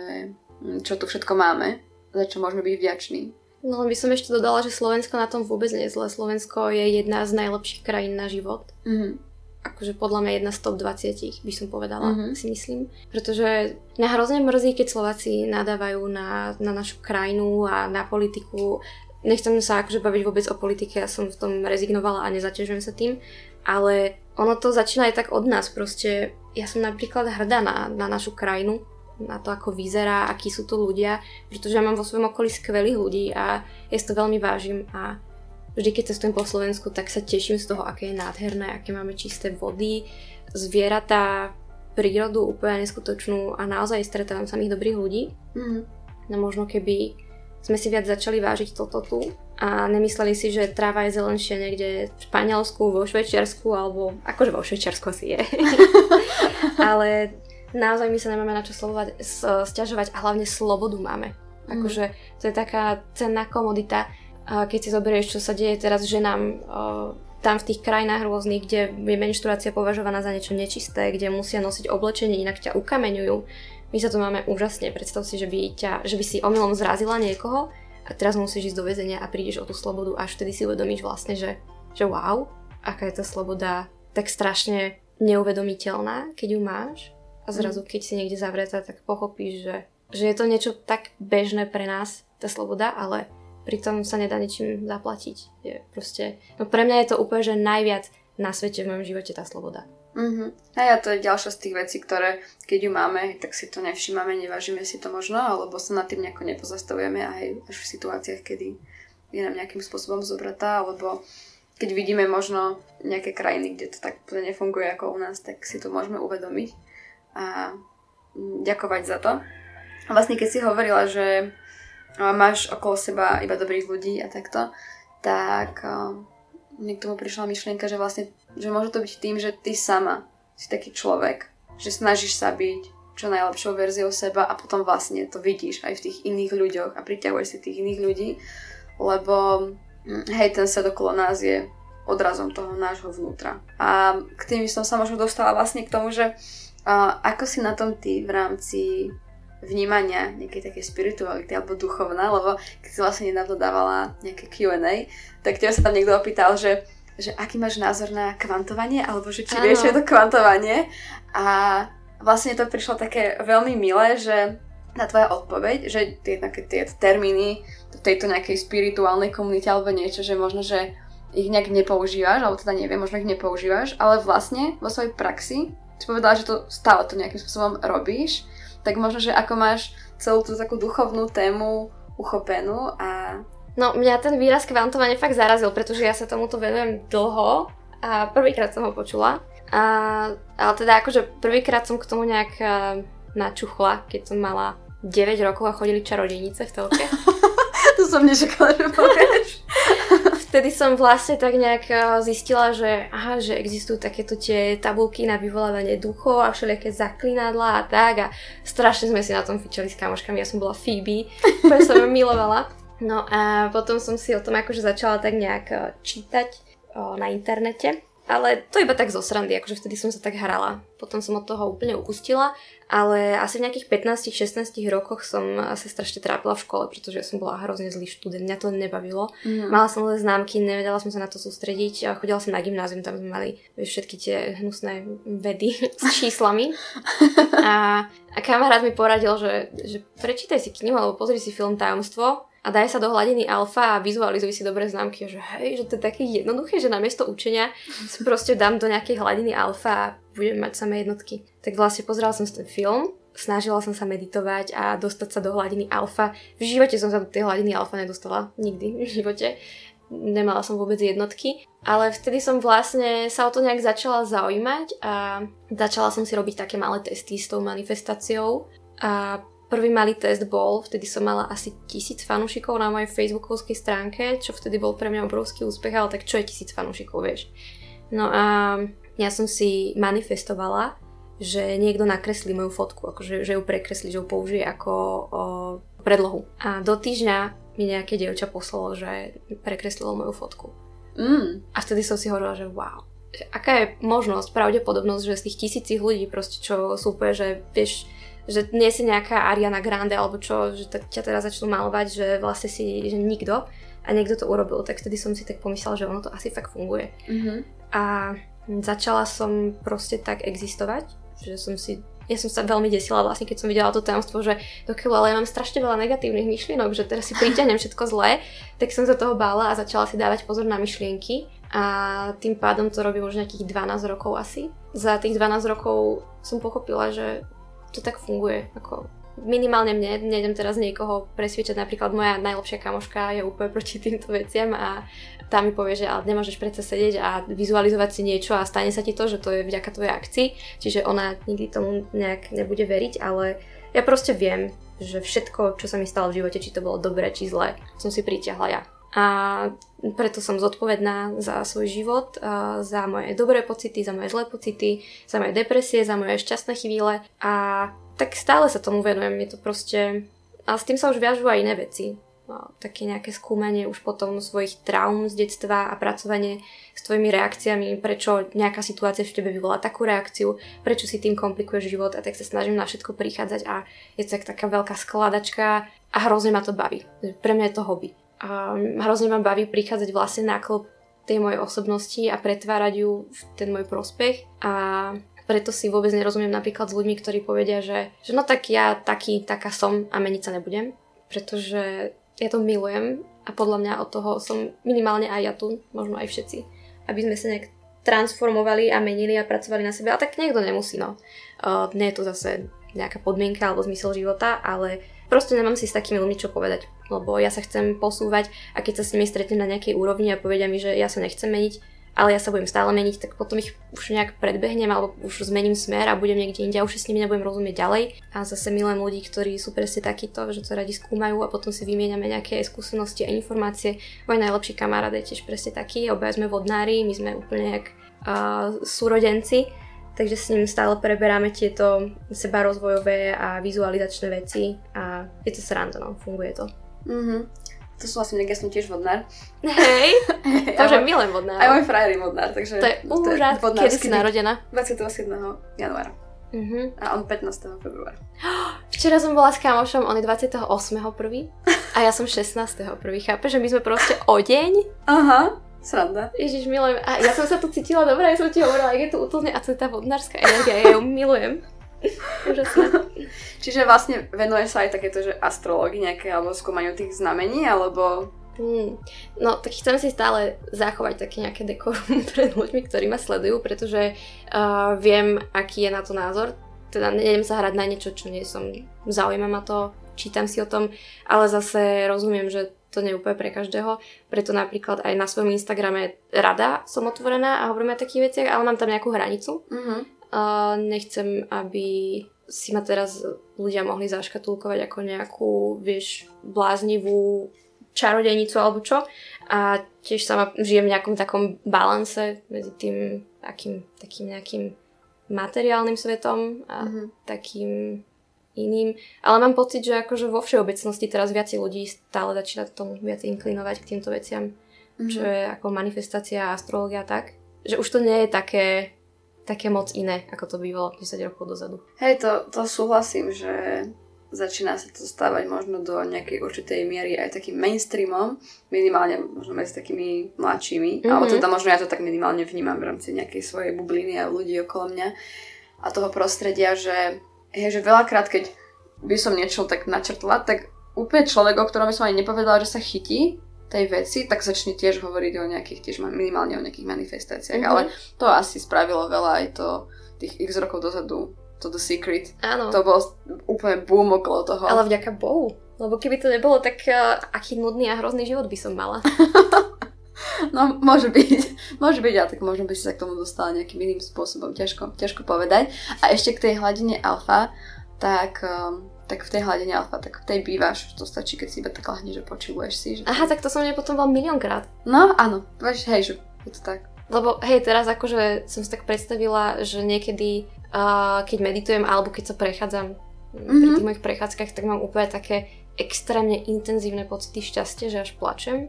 hm, čo tu všetko máme, za čo môžeme byť vďační. No by som ešte dodala, že Slovensko na tom vôbec nie je zle. Slovensko je jedna z najlepších krajín na život. Mm-hmm. Akože podľa mňa jedna z top 20 by som povedala, mm-hmm. si myslím. Pretože mňa hrozne mrzí, keď Slováci nadávajú na, na našu krajinu a na politiku. Nechcem sa akože baviť vôbec o politike, ja som v tom rezignovala a nezaťažujem sa tým. Ale ono to začína aj tak od nás. Proste ja som napríklad hrdá na, na našu krajinu, na to, ako vyzerá, akí sú to ľudia, pretože ja mám vo svojom okolí skvelých ľudí a ja si to veľmi vážim a vždy, keď cestujem po Slovensku, tak sa teším z toho, aké je nádherné, aké máme čisté vody, zvieratá, prírodu úplne neskutočnú a naozaj stretávam samých dobrých ľudí. Mm. No možno keby sme si viac začali vážiť toto tu a nemysleli si, že tráva je zelenšia niekde v Španielsku, vo Švečersku alebo akože vo Švečersku asi je. Ale naozaj my sa nemáme na čo slobovať, sťažovať a hlavne slobodu máme. Mm. Akože to je taká cenná komodita, keď si zoberieš, čo sa deje teraz ženám tam v tých krajinách rôznych, kde je menštruácia považovaná za niečo nečisté, kde musia nosiť oblečenie, inak ťa ukameňujú. My sa tu máme úžasne. Predstav si, že by, ťa, že by si omylom zrazila niekoho a teraz musíš ísť do väzenia a prídeš o tú slobodu, až vtedy si uvedomíš vlastne, že, že wow, aká je tá sloboda tak strašne neuvedomiteľná, keď ju máš a zrazu, mm. keď si niekde zavretá, tak pochopíš, že, že je to niečo tak bežné pre nás, tá sloboda, ale pritom sa nedá ničím zaplatiť. Je proste, no pre mňa je to úplne, že najviac na svete v mojom živote tá sloboda. Mm-hmm. A ja to je ďalšia z tých vecí, ktoré keď ju máme, tak si to nevšímame, nevážime si to možno, alebo sa nad tým nejako nepozastavujeme aj až v situáciách, kedy je nám nejakým spôsobom zobratá, alebo keď vidíme možno nejaké krajiny, kde to tak nefunguje ako u nás, tak si to môžeme uvedomiť a ďakovať za to. A vlastne keď si hovorila, že máš okolo seba iba dobrých ľudí a takto, tak mne k tomu prišla myšlienka, že vlastne, že môže to byť tým, že ty sama si taký človek, že snažíš sa byť čo najlepšou verziou seba a potom vlastne to vidíš aj v tých iných ľuďoch a priťahuješ si tých iných ľudí, lebo hm, hej, ten svet okolo nás je odrazom toho nášho vnútra. A k tým som sa možno dostala vlastne k tomu, že uh, ako si na tom ty v rámci vnímania nejakej také spirituality alebo duchovná, lebo keď si vlastne nedávno dávala nejaké Q&A, tak teba sa tam niekto opýtal, že, že aký máš názor na kvantovanie, alebo že či vieš, je to kvantovanie. A vlastne to prišlo také veľmi milé, že na tvoja odpoveď, že tie, tie termíny v tejto nejakej spirituálnej komunite alebo niečo, že možno, že ich nejak nepoužívaš, alebo teda neviem, možno ich nepoužívaš, ale vlastne vo svojej praxi si povedala, že to stále to nejakým spôsobom robíš tak možno, že ako máš celú tú takú duchovnú tému uchopenú a... No, mňa ten výraz kvantovanie fakt zarazil, pretože ja sa tomuto venujem dlho a prvýkrát som ho počula. A, ale teda akože prvýkrát som k tomu nejak načuchla, keď som mala 9 rokov a chodili čarodejnice v telke. to som nečakala, že povieš vtedy som vlastne tak nejak eh, zistila, že, aha, že existujú takéto tie tabulky na vyvolávanie duchov a všelijaké zaklinadla a tak a strašne sme si na tom fičali s kamoškami, ja som bola Phoebe, ktorá som milovala. No a potom som si o tom akože začala tak nejak eh, čítať o, eh, na internete ale to iba tak zo srandy, akože vtedy som sa tak hrala. Potom som od toho úplne upustila, ale asi v nejakých 15-16 rokoch som sa strašne trápila v škole, pretože som bola hrozne zlý študent, mňa to nebavilo. Mm. Mala som len známky, nevedela som sa na to sústrediť a chodila som na gymnázium, tam sme mali všetky tie hnusné vedy s číslami. A, a kamarát mi poradil, že, že prečítaj si knihu alebo pozri si film Tajomstvo a daj sa do hladiny alfa a vizualizuj si dobré známky, že hej, že to je také jednoduché, že namiesto učenia si proste dám do nejakej hladiny alfa a budem mať samé jednotky. Tak vlastne pozerala som ten film, snažila som sa meditovať a dostať sa do hladiny alfa. V živote som sa do tej hladiny alfa nedostala, nikdy v živote. Nemala som vôbec jednotky, ale vtedy som vlastne sa o to nejak začala zaujímať a začala som si robiť také malé testy s tou manifestáciou a Prvý malý test bol, vtedy som mala asi tisíc fanúšikov na mojej facebookovskej stránke, čo vtedy bol pre mňa obrovský úspech, ale tak čo je tisíc fanúšikov, vieš. No a ja som si manifestovala, že niekto nakreslí moju fotku, akože že ju prekreslí, že ju použije ako o, predlohu. A do týždňa mi nejaké dievča poslalo, že prekreslilo moju fotku. Mm. A vtedy som si hovorila, že wow, aká je možnosť, pravdepodobnosť, že z tých tisícich ľudí proste, čo sú úplne, že vieš, že nie si nejaká Ariana Grande alebo čo, že t- ťa teraz začnú malovať, že vlastne si, že nikto a niekto to urobil, tak vtedy som si tak pomyslela, že ono to asi fakt funguje. Mm-hmm. A začala som proste tak existovať, že som si ja som sa veľmi desila vlastne, keď som videla to tajomstvo, že dokiaľ ale ja mám strašne veľa negatívnych myšlienok, že teraz si priťahnem všetko zlé, tak som sa toho bála a začala si dávať pozor na myšlienky a tým pádom to robím už nejakých 12 rokov asi. Za tých 12 rokov som pochopila, že to tak funguje. Ako minimálne mne, nejdem teraz niekoho presviečať, napríklad moja najlepšia kamoška je úplne proti týmto veciam a tá mi povie, že ale nemôžeš predsa sedieť a vizualizovať si niečo a stane sa ti to, že to je vďaka tvojej akcii, čiže ona nikdy tomu nejak nebude veriť, ale ja proste viem, že všetko, čo sa mi stalo v živote, či to bolo dobré, či zlé, som si pritiahla ja. a preto som zodpovedná za svoj život, za moje dobré pocity, za moje zlé pocity, za moje depresie, za moje šťastné chvíle a tak stále sa tomu venujem. Je to proste... A s tým sa už viažú aj iné veci. Také nejaké skúmanie už potom svojich traum z detstva a pracovanie s tvojimi reakciami, prečo nejaká situácia v tebe vyvolá takú reakciu, prečo si tým komplikuješ život a tak sa snažím na všetko prichádzať a je to taká veľká skladačka a hrozne ma to baví. Pre mňa je to hobby. A hrozne ma baví prichádzať vlastne na klop tej mojej osobnosti a pretvárať ju v ten môj prospech a preto si vôbec nerozumiem napríklad s ľuďmi, ktorí povedia, že, že no tak ja taký, taká som a meniť sa nebudem, pretože ja to milujem a podľa mňa od toho som minimálne aj ja tu, možno aj všetci, aby sme sa nejak transformovali a menili a pracovali na sebe, ale tak niekto nemusí, no. Uh, nie je to zase nejaká podmienka alebo zmysel života, ale proste nemám si s takými ľuďmi čo povedať, lebo ja sa chcem posúvať a keď sa s nimi stretnem na nejakej úrovni a povedia mi, že ja sa nechcem meniť, ale ja sa budem stále meniť, tak potom ich už nejak predbehnem alebo už zmením smer a budem niekde inde a už s nimi nebudem rozumieť ďalej. A zase milujem ľudí, ktorí sú presne takíto, že to radi skúmajú a potom si vymieňame nejaké skúsenosti a informácie. Môj najlepší kamarát je tiež presne taký, obaja sme vodnári, my sme úplne jak uh, súrodenci takže s ním stále preberáme tieto seba rozvojové a vizualizačné veci a je to sranda, no, funguje to. Mm-hmm. To sú vlastne, ja som tiež vodnár. Hej, bože, milujem vodnár. Aj môj frajer je vodnár, takže... To je úžas, kedy si narodená? 27. januára. Uh-huh. A on 15. februára. Včera som bola s kamošom, on je 28. prvý a ja som 16. prvý. Chápeš, že my sme proste o deň Aha. Sranda. Ježiš, milujem. A ja som sa tu cítila dobre, ja som ti hovorila, jak je to útulne a to je tá vodnárska energia, ja ju milujem. Čiže vlastne venuje sa aj takéto, že astrológii nejaké, alebo skúmaniu tých znamení, alebo... Hmm. No, tak chcem si stále zachovať také nejaké dekorum pred ľuďmi, ktorí ma sledujú, pretože uh, viem, aký je na to názor. Teda nejdem sa hrať na niečo, čo nie som, zaujíma ma to, čítam si o tom, ale zase rozumiem, že to nie je úplne pre každého. Preto napríklad aj na svojom Instagrame rada som otvorená a hovorím o takých veciach, ale mám tam nejakú hranicu. Uh-huh. Uh, nechcem, aby si ma teraz ľudia mohli zaškatulkovať ako nejakú, vieš, bláznivú čarodejnicu alebo čo. A tiež sama žijem v nejakom takom balanse medzi tým takým, takým nejakým materiálnym svetom a uh-huh. takým iným. Ale mám pocit, že akože vo všeobecnosti teraz viacej ľudí stále začína tomu viac inklinovať k týmto veciam, mm-hmm. čo je ako manifestácia a astrologia tak, že už to nie je také, také moc iné, ako to bývalo 10 rokov dozadu. Hej, to, to súhlasím, že začína sa to stávať možno do nejakej určitej miery aj takým mainstreamom, minimálne možno medzi takými mladšími, mm-hmm. alebo teda možno ja to tak minimálne vnímam v rámci nejakej svojej bubliny a ľudí okolo mňa a toho prostredia, že je, že veľakrát, keď by som niečo tak načrtla, tak úplne človek, o ktorom by som ani nepovedala, že sa chytí tej veci, tak začne tiež hovoriť o nejakých, tiež minimálne o nejakých manifestáciách, mm-hmm. ale to asi spravilo veľa aj to tých x rokov dozadu, to The Secret. Áno. To bol úplne boom okolo toho. Ale vďaka Bohu. Lebo keby to nebolo, tak uh, aký nudný a hrozný život by som mala. No, môže byť. Môže byť, ale tak možno by si sa k tomu dostala nejakým iným spôsobom. Ťažko, ťažko povedať. A ešte k tej hladine alfa, tak, um, tak v tej hladine alfa, tak v tej bývaš. To stačí, keď si iba tak lahne, že počúveš si. Že Aha, tak to som mne potom bol miliónkrát. No, áno. Veš, hej, že je to tak. Lebo hej, teraz akože som si tak predstavila, že niekedy, uh, keď meditujem alebo keď sa prechádzam mm-hmm. pri mhm. tých mojich prechádzkach, tak mám úplne také extrémne intenzívne pocity šťastia, že až plačem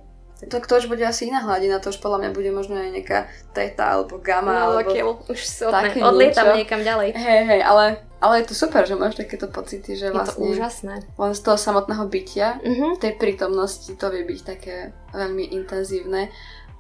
tak to už bude asi iná hladina, to už podľa mňa bude možno aj nejaká teta alebo gamma. No, alebo okay, už sú odlietam niekam ďalej. Hej, hej, ale, ale je to super, že máš takéto pocity, že vlastne... Je to úžasné. Len z toho samotného bytia, uh-huh. tej prítomnosti to vie byť také veľmi intenzívne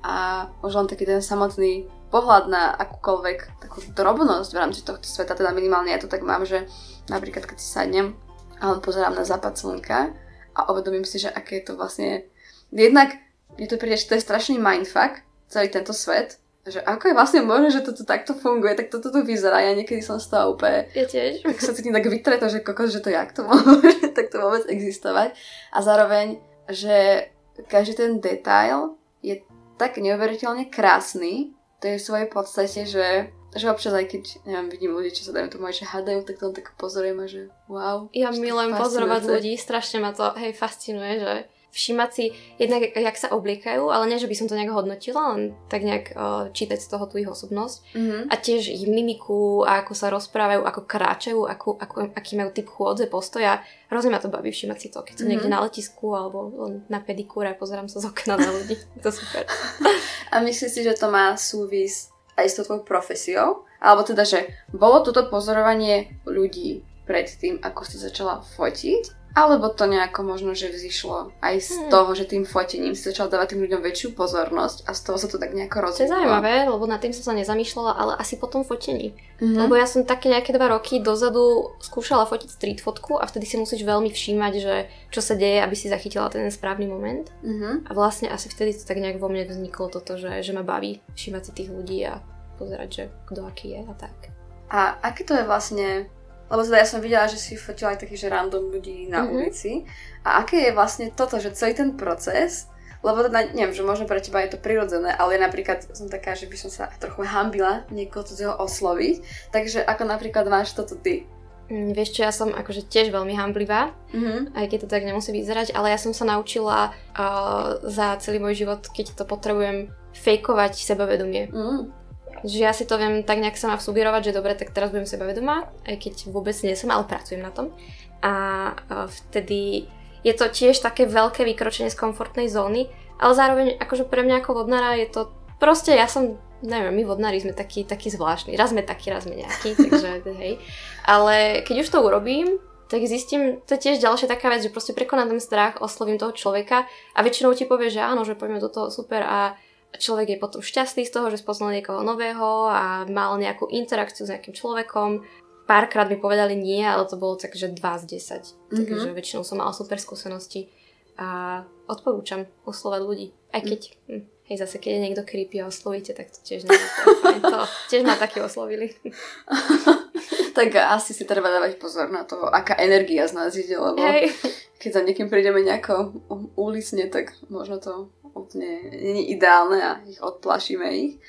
a už len taký ten samotný pohľad na akúkoľvek takú drobnosť v rámci tohto sveta, teda minimálne ja to tak mám, že napríklad keď si sadnem a len pozerám na západ slnka a uvedomím si, že aké je to vlastne jednak mne to príde, že to je strašný mindfuck, celý tento svet, že ako je vlastne možné, že toto takto funguje, tak toto tu vyzerá. Ja niekedy som z toho úplne... Ja tiež. Tak sa cítim tak vytreto, že kokos, že to jak to môže takto vôbec existovať. A zároveň, že každý ten detail je tak neuveriteľne krásny to je v svojej podstate, že že občas aj keď, neviem, vidím ľudí, čo sa dajú tomu aj, že hádajú, tak to tak pozorujem a že wow. Ja milujem pozorovať ľudí, strašne ma to, hej, fascinuje, že všímať si jednak, jak sa obliekajú, ale nie, že by som to nejak hodnotila, len tak nejak uh, čítať z toho tú ich osobnosť. Mm-hmm. A tiež ich mimiku, a ako sa rozprávajú, ako kráčajú, ako, ako, aký majú typ chôdze, postoja. Hrozne ma to baví všímať si to, keď som mm-hmm. niekde na letisku alebo na pedikúre a pozerám sa z okna na ľudí. to super. a myslíš si, že to má súvis aj s tvojou profesiou? Alebo teda, že bolo toto pozorovanie ľudí predtým, ako si začala fotiť? Alebo to nejako možno, že vzýšlo aj z hmm. toho, že tým fotením si začal dávať tým ľuďom väčšiu pozornosť a z toho sa to tak nejako rozvíjalo. To je zaujímavé, lebo nad tým som sa nezamýšľala, ale asi po tom fotení. Mm-hmm. Lebo ja som také nejaké dva roky dozadu skúšala fotiť street fotku a vtedy si musíš veľmi všímať, že čo sa deje, aby si zachytila ten správny moment. Mm-hmm. A vlastne asi vtedy to tak nejak vo mne vzniklo toto, že, že ma baví všímať si tých ľudí a pozerať, že kto aký je a tak. A aké to je vlastne lebo teda ja som videla, že si fotila aj takých, že random ľudí na mm-hmm. ulici. A aké je vlastne toto, že celý ten proces, lebo teda, neviem, že možno pre teba je to prirodzené, ale napríklad som taká, že by som sa trochu hambila niekoho cudzieho osloviť. Takže ako napríklad máš toto ty? Mm, vieš čo, ja som akože tiež veľmi hamblivá, mm-hmm. aj keď to tak nemusí vyzerať, ale ja som sa naučila uh, za celý môj život, keď to potrebujem, fejkovať sebavedomie. Mm. Že ja si to viem tak nejak sama sugerovať, že dobre, tak teraz budem sebavedomá, aj keď vôbec nie som, ale pracujem na tom. A vtedy je to tiež také veľké vykročenie z komfortnej zóny, ale zároveň akože pre mňa ako vodnára je to proste, ja som, neviem, my vodnári sme takí, takí zvláštni. Raz sme takí, raz sme nejakí, takže hej. Ale keď už to urobím, tak zistím, to je tiež ďalšia taká vec, že proste prekonám ten strach, oslovím toho človeka a väčšinou ti povie, že áno, že poďme do toho super a človek je potom šťastný z toho, že spoznal niekoho nového a mal nejakú interakciu s nejakým človekom. Párkrát mi povedali nie, ale to bolo tak, že 2 z 10. Mm-hmm. Takže väčšinou som mala super skúsenosti a odporúčam oslovať ľudí. Aj keď, mm. hm, hej, zase keď je niekto creepy a oslovíte, tak to tiež nie to. Tiež ma takí oslovili. tak asi si treba dávať pozor na to, aká energia z nás ide, lebo hej. keď za niekým prídeme nejako ulicne, tak možno to úplne nie ideálne a ich odplašíme ich.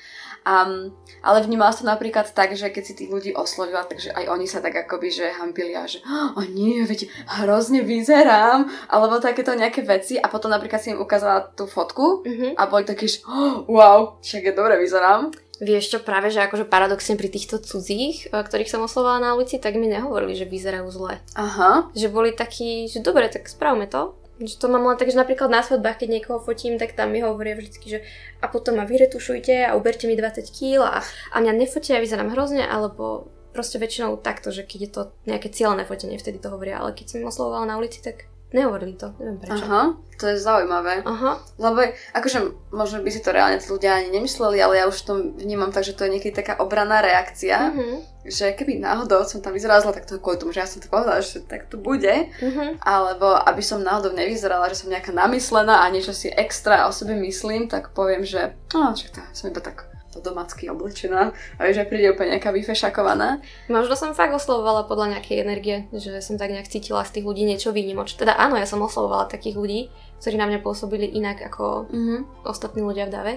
Um, ale vnímala som napríklad tak, že keď si tých ľudí oslovila, takže aj oni sa tak akoby, že hampilia, že o nie, veď hrozne vyzerám, alebo takéto nejaké veci a potom napríklad si im ukázala tú fotku mm-hmm. a boli takí, že oh, wow, však je dobre vyzerám. Vieš čo, práve, že akože paradoxne pri týchto cudzích, e, ktorých som oslovovala na ulici, tak mi nehovorili, že vyzerajú zle. Aha. Že boli takí, že dobre, tak spravme to. Že to mám len tak, že napríklad na svadbách, keď niekoho fotím, tak tam mi hovoria vždycky, že a potom ma vyretušujte a uberte mi 20 kg a, a mňa nefotia, ja vyzerám hrozne, alebo proste väčšinou takto, že keď je to nejaké cieľné fotenie, vtedy to hovoria, ale keď som oslovovala na ulici, tak Nehovorili to, neviem prečo. Aha, to je zaujímavé. Aha. Lebo akože možno by si to reálne tí ľudia ani nemysleli, ale ja už to vnímam tak, že to je niekedy taká obranná reakcia, mm-hmm. že keby náhodou som tam vyzerala tak to kvôli tomu, že ja som to povedala, že tak to bude. Mm-hmm. Alebo aby som náhodou nevyzerala, že som nejaká namyslená a niečo si extra o sebe myslím, tak poviem, že no, však to som iba tak domacky oblečená a vieš, že príde úplne nejaká vyfešakovaná. Možno som fakt oslovovala podľa nejakej energie, že som tak nejak cítila z tých ľudí niečo výnimočné. Teda áno, ja som oslovovala takých ľudí, ktorí na mňa pôsobili inak ako mm-hmm. ostatní ľudia v dave.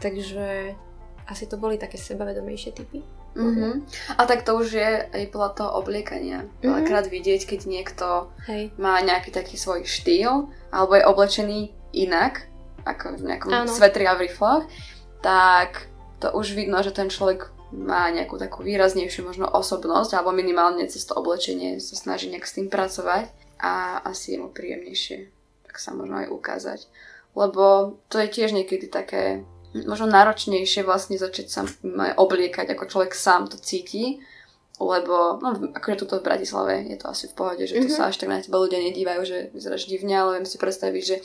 Takže asi to boli také sebavedomejšie typy. Mm-hmm. A tak to už je aj podľa toho obliekania. Mm-hmm. Veľakrát vidieť, keď niekto Hej. má nejaký taký svoj štýl alebo je oblečený inak, ako v nejakom svetri a v rifloch, tak to už vidno, že ten človek má nejakú takú výraznejšiu možno osobnosť alebo minimálne cez to oblečenie sa snaží nejak s tým pracovať a asi je mu príjemnejšie tak sa možno aj ukázať. Lebo to je tiež niekedy také možno náročnejšie vlastne začať sa obliekať, ako človek sám to cíti, lebo, no akože tuto v Bratislave je to asi v pohode, že mm-hmm. sa až tak na teba ľudia nedívajú, že vyzeráš divne, ale viem si predstaviť, že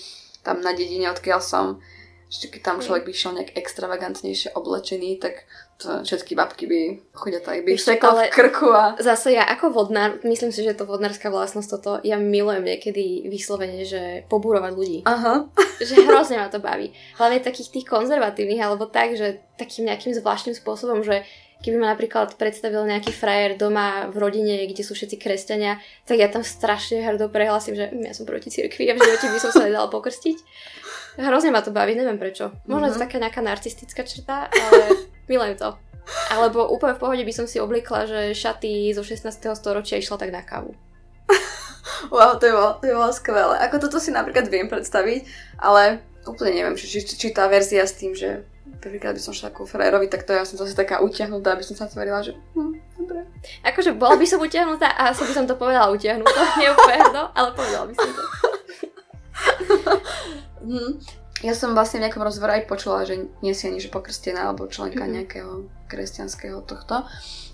tam na dedine, odkiaľ som, že keď tam človek by šiel nejak extravagantnejšie oblečený, tak to všetky babky by chodia tak by štekla v krku a... Zase ja ako vodnár, myslím si, že to vodnárska vlastnosť toto, ja milujem niekedy vyslovene, že pobúrovať ľudí. Aha. Že hrozne ma to baví. Hlavne takých tých konzervatívnych, alebo tak, že takým nejakým zvláštnym spôsobom, že keby ma napríklad predstavil nejaký frajer doma v rodine, kde sú všetci kresťania, tak ja tam strašne hrdo prehlasím, že hm, ja som proti cirkvi a v živote by som sa nedala pokrstiť. Hrozne ma to baví, neviem prečo. Možno mm-hmm. je to mhm. taká nejaká narcistická črta, ale milujem to. Alebo úplne v pohode by som si obliekla, že šaty zo 16. storočia išla tak na kávu. wow, to je bolo, to je bolo skvelé. Ako toto si napríklad viem predstaviť, ale úplne neviem, či, či, či tá verzia s tým, že prvýkrát by som šla ku frajerovi, tak to ja som zase taká utiahnutá, aby som sa tverila, že hm, dobre. Akože bola by som utiahnutá a asi by som to povedala utiahnutá, neúplne, no, ale povedala by som to. Hm. Ja som vlastne v nejakom rozhovore aj počula, že nie si ani že pokrstená alebo členka mm-hmm. nejakého kresťanského tohto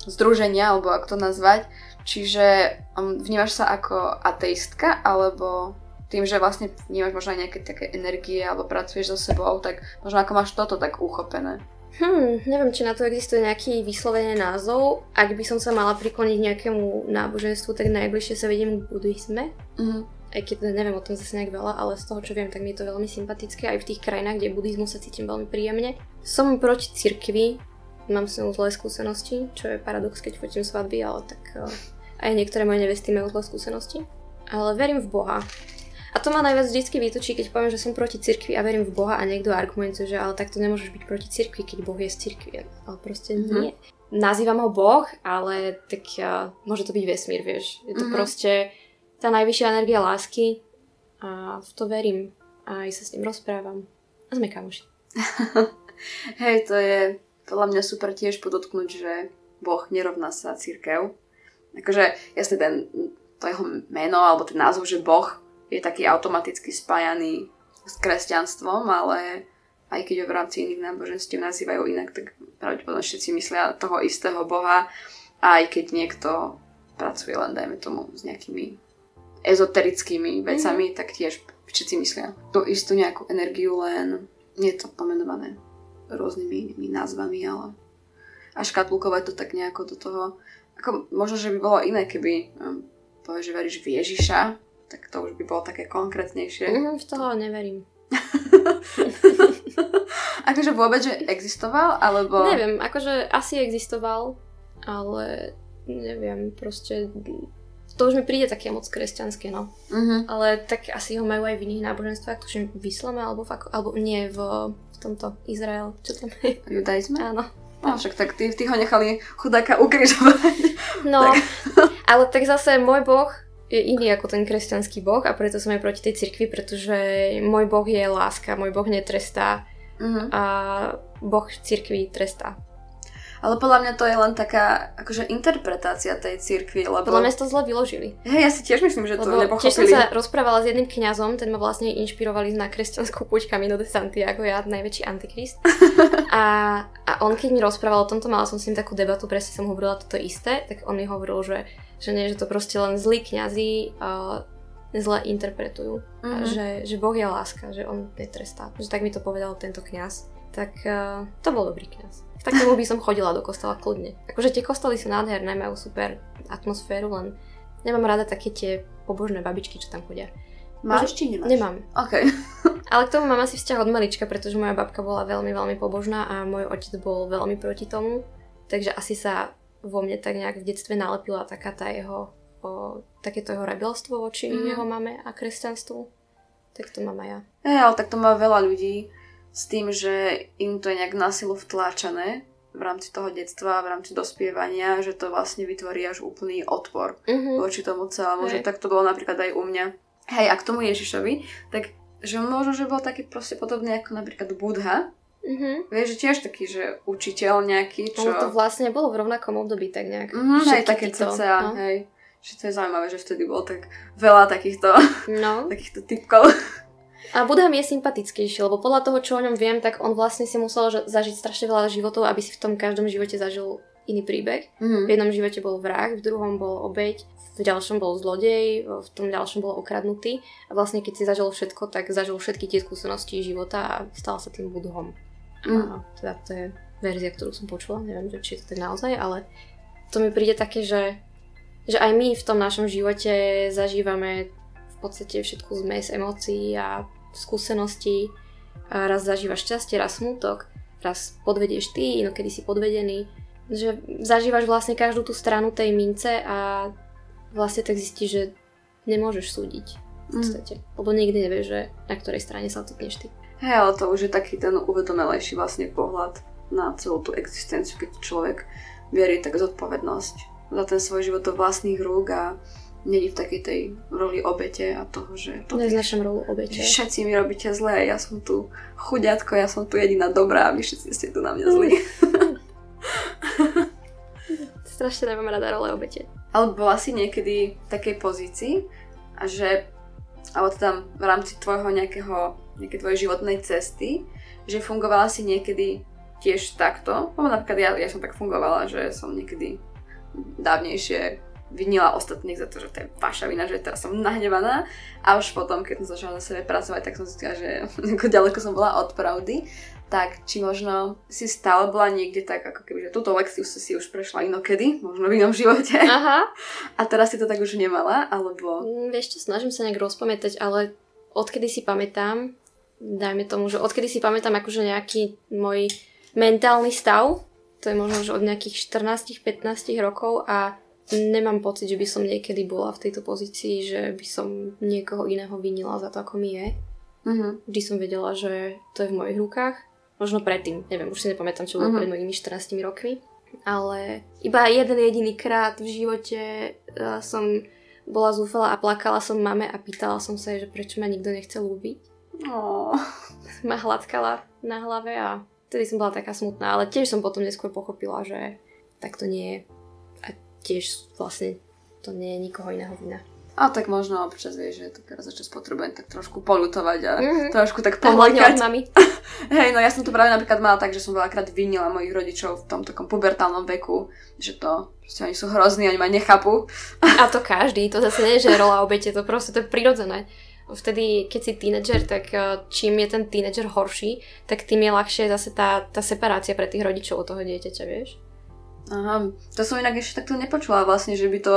združenia, alebo ako to nazvať. Čiže um, vnímaš sa ako ateistka, alebo tým, že vlastne vnímaš možno aj nejaké také energie alebo pracuješ so sebou, tak možno ako máš toto tak uchopené. Hmm, neviem, či na to existuje nejaký vyslovený názov. Ak by som sa mala prikloniť nejakému náboženstvu, tak najbližšie sa vidím k buddhizme. Mm-hmm aj keď neviem o tom zase nejak veľa, ale z toho, čo viem, tak mi je to veľmi sympatické. Aj v tých krajinách, kde buddhizmus sa cítim veľmi príjemne. Som proti cirkvi, mám s ňou zlé skúsenosti, čo je paradox, keď fotím svadby, ale tak uh, aj niektoré moje nevesty majú zlé skúsenosti. Ale verím v Boha. A to ma najviac vždycky vytočí, keď poviem, že som proti cirkvi a verím v Boha a niekto argumentuje, že ale takto nemôžeš byť proti cirkvi, keď Boh je z cirkvi. Ale proste mm-hmm. nie. Nazývam ho Boh, ale tak uh, môže to byť vesmír, vieš. Je to mm-hmm. proste tá najvyššia energia lásky a v to verím a aj sa s ním rozprávam a sme kamoši. Hej, to je podľa mňa super tiež podotknúť, že Boh nerovná sa církev. Akože, jasne ten, to jeho meno, alebo ten názov, že Boh je taký automaticky spájaný s kresťanstvom, ale aj keď ho v rámci iných náboženstiev nazývajú inak, tak pravdepodobne všetci myslia toho istého Boha, aj keď niekto pracuje len, dajme tomu, s nejakými ezoterickými vecami, mm-hmm. tak tiež všetci myslia tú istú nejakú energiu, len nie je to pomenované rôznymi názvami, ale a škatulkovať to tak nejako do toho. Ako, možno, že by bolo iné, keby um, povieš, že veríš v Ježiša, tak to už by bolo také konkrétnejšie. Mm, v toho neverím. akože vôbec, že existoval, alebo... Neviem, akože asi existoval, ale neviem, proste to už mi príde také moc kresťanské, no. Uh-huh. Ale tak asi ho majú aj v iných náboženstvách, tuším v islame, alebo, v, alebo nie, v, v tomto Izrael, čo tam je. Judaizme? Áno. No však tak tí, tí ho nechali chudáka ukrižovať. No, tak. ale tak zase môj boh je iný ako ten kresťanský boh a preto som aj proti tej cirkvi, pretože môj boh je láska, môj boh netrestá uh-huh. a boh cirkvi trestá. Ale podľa mňa to je len taká akože interpretácia tej cirkvi, lebo... Podľa mňa to zle vyložili. Hej, ja si tiež myslím, že to lebo nepochopili. Tiež som sa rozprávala s jedným kňazom, ten ma vlastne inšpirovali na kresťanskú púť Camino de Santiago, ja najväčší antikrist. a, a on keď mi rozprával o tomto, mala som s ním takú debatu, presne som hovorila toto isté, tak on mi hovoril, že, že nie, že to proste len zlí kňazi uh, zle interpretujú. Mm-hmm. Mhm. že, že Boh je láska, že on netrestá. Že tak mi to povedal tento kňaz. Tak uh, to bol dobrý kňaz. K takému by som chodila do kostola kľudne. Akože tie kostoly sú nádherné, majú super atmosféru, len nemám rada také tie pobožné babičky, čo tam chodia. Máš či nemáš? Nemám. OK. Ale k tomu mám asi vzťah od malička, pretože moja babka bola veľmi, veľmi pobožná a môj otec bol veľmi proti tomu. Takže asi sa vo mne tak nejak v detstve nalepila taká tá jeho, o, takéto jeho rebelstvo voči mm. jeho mame a kresťanstvu. Tak to mám aj ja. Hey, ale tak to má veľa ľudí s tým, že im to je nejak na silu vtláčané v rámci toho detstva, v rámci dospievania, že to vlastne vytvorí až úplný odpor mm-hmm. voči tomu celému, hey. že tak to bolo napríklad aj u mňa. Hej, a k tomu Ježišovi, tak že možno, že bol taký proste podobný ako napríklad Budha, Mm-hmm. Vieš, že tiež taký, že učiteľ nejaký, čo... Ono to vlastne bolo v rovnakom období tak nejak. Mm-hmm, hej, také cca, no. hej. Že to je zaujímavé, že vtedy bolo tak veľa takýchto, no. takýchto typkov. A Buddha mi je sympatickejší, lebo podľa toho, čo o ňom viem, tak on vlastne si musel zažiť strašne veľa životov, aby si v tom každom živote zažil iný príbeh. Mm-hmm. V jednom živote bol vrah, v druhom bol obeď, v ďalšom bol zlodej, v tom ďalšom bol okradnutý. A vlastne keď si zažil všetko, tak zažil všetky tie skúsenosti života a stal sa tým budhom. Mm. A teda to je verzia, ktorú som počula, neviem, či je to tak naozaj, ale to mi príde také, že, že aj my v tom našom živote zažívame v podstate všetku zmes emócií a skúsenosti, a raz zažívaš šťastie, raz smutok, raz podvedieš ty, inokedy si podvedený. Že zažívaš vlastne každú tú stranu tej mince a vlastne tak zistíš, že nemôžeš súdiť v mm. podstate. Mm. Lebo nikdy nevieš, že na ktorej strane sa ocitneš ty. Hej, ale to už je taký ten uvedomelejší vlastne pohľad na celú tú existenciu, keď človek verí tak zodpovednosť za ten svoj život do vlastných rúk a není v takej tej roli obete a toho, že... To, Neznašam rolu obete. Všetci mi robíte zle, ja som tu chudiatko, ja som tu jediná dobrá a vy všetci ste tu na mňa zlí. Strašne nemám rada role obete. Ale bola si niekedy v takej pozícii, a že, alebo teda v rámci tvojho nejakého, nejakej tvojej životnej cesty, že fungovala si niekedy tiež takto, lebo napríklad ja, ja som tak fungovala, že som niekedy dávnejšie vinila ostatných za to, že to je vaša vina, že teraz som nahnevaná a už potom, keď som začala na sebe pracovať, tak som zistila, že ako ďaleko som bola od pravdy tak či možno si stále bola niekde tak, ako keby, že túto lekciu si už prešla inokedy, možno v inom živote. Aha. A teraz si to tak už nemala, alebo... Mm, vieš čo, snažím sa nejak rozpamätať, ale odkedy si pamätám, dajme tomu, že odkedy si pamätám akože nejaký môj mentálny stav, to je možno že od nejakých 14-15 rokov a nemám pocit, že by som niekedy bola v tejto pozícii, že by som niekoho iného vinila za to, ako mi je. Uh-huh. Vždy som vedela, že to je v mojich rukách. Možno predtým, neviem, už si nepamätám, čo bolo uh-huh. pred mojimi 14 rokmi. Ale iba jeden jediný krát v živote uh, som bola zúfala a plakala som mame a pýtala som sa že prečo ma nikto nechce ľúbiť. Oh. Ma hladkala na hlave a vtedy som bola taká smutná, ale tiež som potom neskôr pochopila, že tak to nie je tiež vlastne to nie je nikoho iného vina. A tak možno občas vieš, že to teraz začas potrebujem tak trošku polutovať a mm-hmm. trošku tak pomlekať. Hej, no ja som to práve napríklad mala tak, že som veľakrát vinila mojich rodičov v tom takom pubertálnom veku, že to, že oni sú hrozní, oni ma nechápu. A to každý, to zase nie je, že rola obete, to proste to je prirodzené. Vtedy, keď si tínedžer, tak eh, čím je ten tínedžer horší, tak tým je ľahšie zase tá, tá separácia pre tých rodičov od toho dieťaťa, vieš? Aha, to som inak ešte takto nepočula vlastne, že by to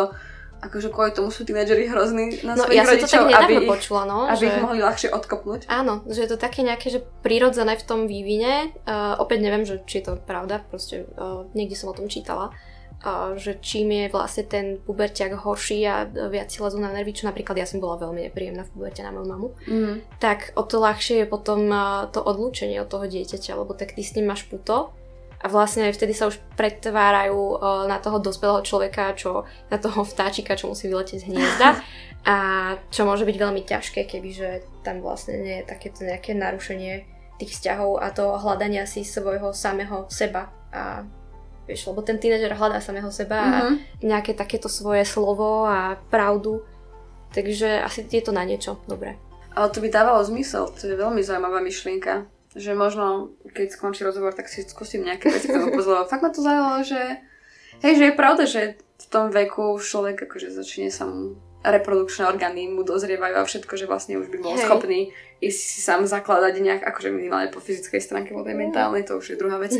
akože kvôli tomu sú tínedžeri hrozní na no, svojich ja rodičov, to tak aby, ich, počula, no, aby že... ich mohli ľahšie odkopnúť. Áno, že je to také nejaké, že prirodzené v tom vývine. Uh, opäť neviem, že či je to pravda, proste uh, niekde som o tom čítala, uh, že čím je vlastne ten puberťak horší a viac si lezú na nervy, čo napríklad ja som bola veľmi nepríjemná v puberte na moju mamu, mm. tak o to ľahšie je potom uh, to odlúčenie od toho dieťaťa, lebo tak ty s ním máš puto a vlastne vtedy sa už pretvárajú uh, na toho dospelého človeka, čo na toho vtáčika, čo musí vyletieť z hniezda. A čo môže byť veľmi ťažké, kebyže tam vlastne nie je takéto nejaké narušenie tých vzťahov a to hľadania si svojho samého seba. A vieš, lebo ten tínedžer hľadá samého seba mm-hmm. a mhm. nejaké takéto svoje slovo a pravdu. Takže asi je to na niečo dobré. Ale to by dávalo zmysel, to je veľmi zaujímavá myšlienka že možno, keď skončí rozhovor, tak si skúsim nejaké veci k tomu pozrieť. Fakt ma to zaujalo, že hej, že je pravda, že v tom veku človek akože začne sa mu reprodukčné orgány mu dozrievajú a všetko, že vlastne už by bol hej. schopný ísť si sám zakladať nejak, akože minimálne po fyzickej stránke, po tej mentálnej, to už je druhá vec.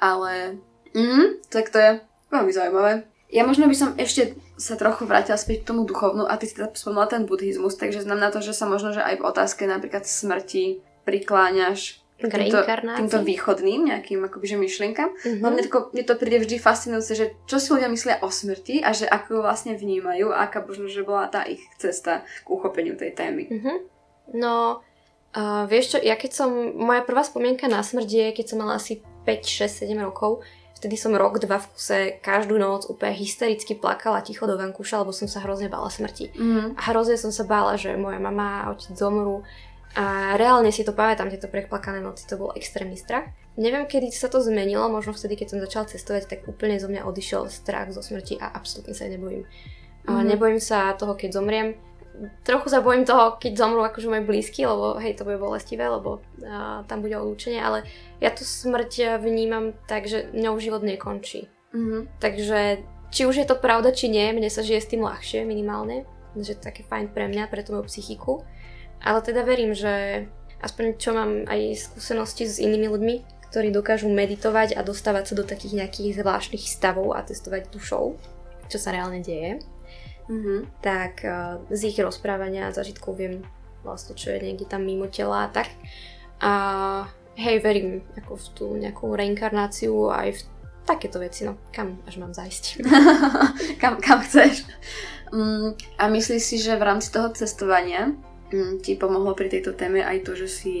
Ale mm, tak to je veľmi zaujímavé. Ja možno by som ešte sa trochu vrátila späť k tomu duchovnú a ty si teda spomínala ten buddhizmus, takže znamená to, že sa možno, že aj v otázke napríklad smrti prikláňaš k týmto, týmto východným nejakým akoby, že myšlienkam. Mm-hmm. No mne, to, mne to príde vždy fascinujúce, že čo si ľudia myslia o smrti a že ako ju vlastne vnímajú aká možno, že bola tá ich cesta k uchopeniu tej témy. Mm-hmm. No, uh, vieš čo, ja keď som, moja prvá spomienka na smrť je, keď som mala asi 5, 6, 7 rokov, vtedy som rok, dva v kuse každú noc úplne hystericky plakala ticho do vankúša, lebo som sa hrozne bála smrti. Mm. A hrozne som sa bála, že moja mama a otec zomrú a reálne si to pamätám, tieto preplakané noci, to bol extrémny strach. Neviem, kedy sa to zmenilo, možno vtedy, keď som začala cestovať, tak úplne zo mňa odišiel strach zo smrti a absolútne sa nebojím. Mhm. nebojím sa toho, keď zomriem. Trochu sa bojím toho, keď zomrú akože moji blízky, lebo hej, to bude bolestivé, lebo a, tam bude odlúčenie, ale ja tu smrť vnímam tak, že ňou život nekončí. Mm-hmm. Takže či už je to pravda, či nie, mne sa žije s tým ľahšie minimálne, že to je také fajn pre mňa, pre tú moju psychiku. Ale teda verím, že aspoň čo mám aj skúsenosti s inými ľuďmi, ktorí dokážu meditovať a dostávať sa do takých nejakých zvláštnych stavov a testovať dušou, čo sa reálne deje, mm-hmm. tak uh, z ich rozprávania a zažitkov viem vlastne, čo je niekde tam mimo tela a tak. A hej, verím ako v tú nejakú reinkarnáciu aj v takéto veci, no kam až mám zajsť. kam, kam chceš. Mm, a myslíš si, že v rámci toho cestovania ti pomohlo pri tejto téme aj to, že si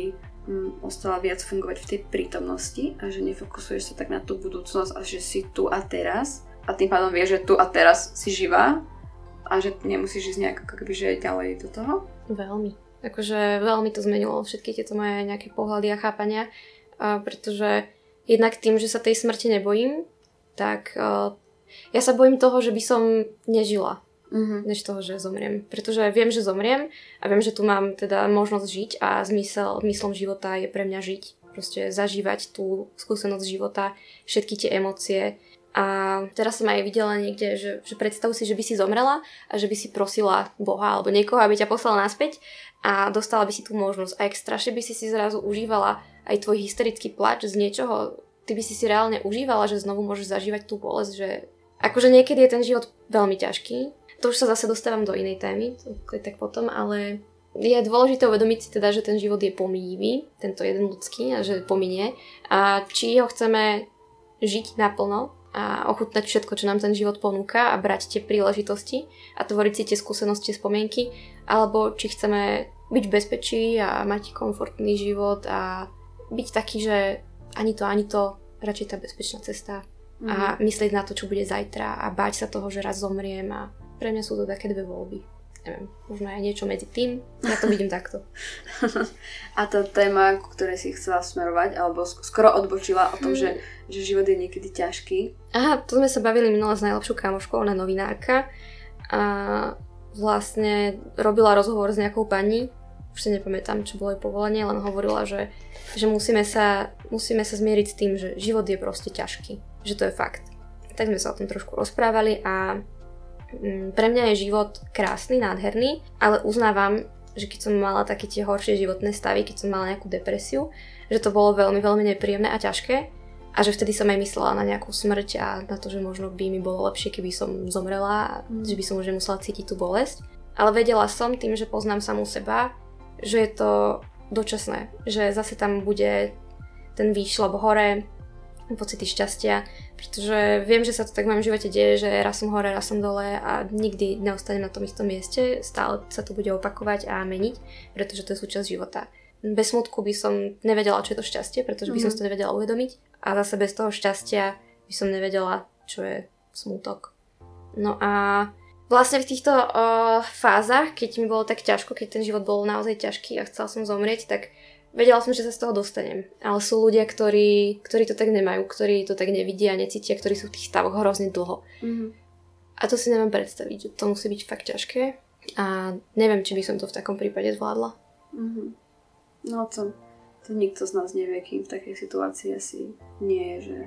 mm, ostala viac fungovať v tej prítomnosti a že nefokusuješ sa tak na tú budúcnosť a že si tu a teraz a tým pádom vieš, že tu a teraz si živá a že nemusíš ísť nejak akoby, že ďalej do toho? Veľmi. Akože veľmi to zmenilo všetky tieto moje nejaké pohľady a chápania, a pretože jednak tým, že sa tej smrti nebojím, tak ja sa bojím toho, že by som nežila mm-hmm. než toho, že zomriem. Pretože viem, že zomriem a viem, že tu mám teda možnosť žiť a zmysel, myslom života je pre mňa žiť. Proste zažívať tú skúsenosť života, všetky tie emócie. A teraz som aj videla niekde, že, že predstav si, že by si zomrela a že by si prosila Boha alebo niekoho, aby ťa poslal naspäť a dostala by si tú možnosť. A jak strašne by si si zrazu užívala aj tvoj hysterický plač z niečoho, ty by si si reálne užívala, že znovu môžeš zažívať tú bolesť, že akože niekedy je ten život veľmi ťažký to už sa zase dostávam do inej témy, tak potom, ale je dôležité uvedomiť si teda, že ten život je pomíjivý, tento jeden ľudský a že pominie a či ho chceme žiť naplno a ochutnať všetko, čo nám ten život ponúka a brať tie príležitosti a tvoriť si tie skúsenosti, spomienky, alebo či chceme byť v bezpečí a mať komfortný život a byť taký, že ani to, ani to, radšej tá bezpečná cesta mm. a mhm. myslieť na to, čo bude zajtra a báť sa toho, že raz zomriem a pre mňa sú to také dve voľby. Neviem, možno aj niečo medzi tým. Ja to vidím takto. A tá téma, ku ktorej si chcela smerovať, alebo skoro odbočila o tom, hmm. že, že život je niekedy ťažký. Aha, to sme sa bavili minule s najlepšou kamoškou, ona novinárka. A vlastne robila rozhovor s nejakou pani, už si nepamätám, čo bolo jej povolenie, len hovorila, že, že musíme, sa, musíme sa zmieriť s tým, že život je proste ťažký. Že to je fakt. Tak sme sa o tom trošku rozprávali a Mm, pre mňa je život krásny, nádherný, ale uznávam, že keď som mala také tie horšie životné stavy, keď som mala nejakú depresiu, že to bolo veľmi, veľmi nepríjemné a ťažké a že vtedy som aj myslela na nejakú smrť a na to, že možno by mi bolo lepšie, keby som zomrela a mm. že by som už nemusela cítiť tú bolesť. Ale vedela som tým, že poznám samú seba, že je to dočasné, že zase tam bude ten výšlop hore, pocity šťastia, pretože viem, že sa to tak v mojom živote deje, že raz som hore, raz som dole a nikdy neostanem na tom istom mieste, stále sa to bude opakovať a meniť, pretože to je súčasť života. Bez smutku by som nevedela, čo je to šťastie, pretože by mm-hmm. som si to nevedela uvedomiť a zase bez toho šťastia by som nevedela, čo je smutok. No a vlastne v týchto uh, fázach, keď mi bolo tak ťažko, keď ten život bol naozaj ťažký a chcela som zomrieť, tak vedela som, že sa z toho dostanem. Ale sú ľudia, ktorí, ktorí to tak nemajú, ktorí to tak nevidia, necítia, ktorí sú v tých stavoch hrozne dlho. Mm-hmm. A to si neviem predstaviť, to musí byť fakt ťažké. A neviem, či by som to v takom prípade zvládla. Mm-hmm. No to, to nikto z nás nevie, kým v takej situácii asi nie je, že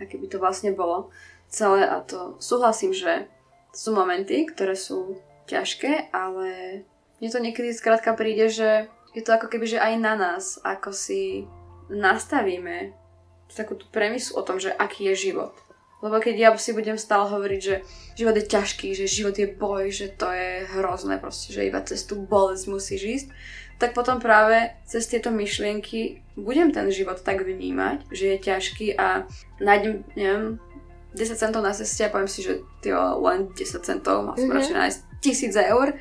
aké by to vlastne bolo celé a to súhlasím, že sú momenty, ktoré sú ťažké, ale mne to niekedy skrátka príde, že je to ako keby, že aj na nás, ako si nastavíme takú tú premisu o tom, že aký je život. Lebo keď ja si budem stále hovoriť, že život je ťažký, že život je boj, že to je hrozné proste, že iba cez tú bolesť musíš ísť, tak potom práve cez tieto myšlienky budem ten život tak vnímať, že je ťažký a nájdem, neviem, 10 centov na ceste a poviem si, že tyjo, len 10 centov, mám mm-hmm. nájsť tisíc eur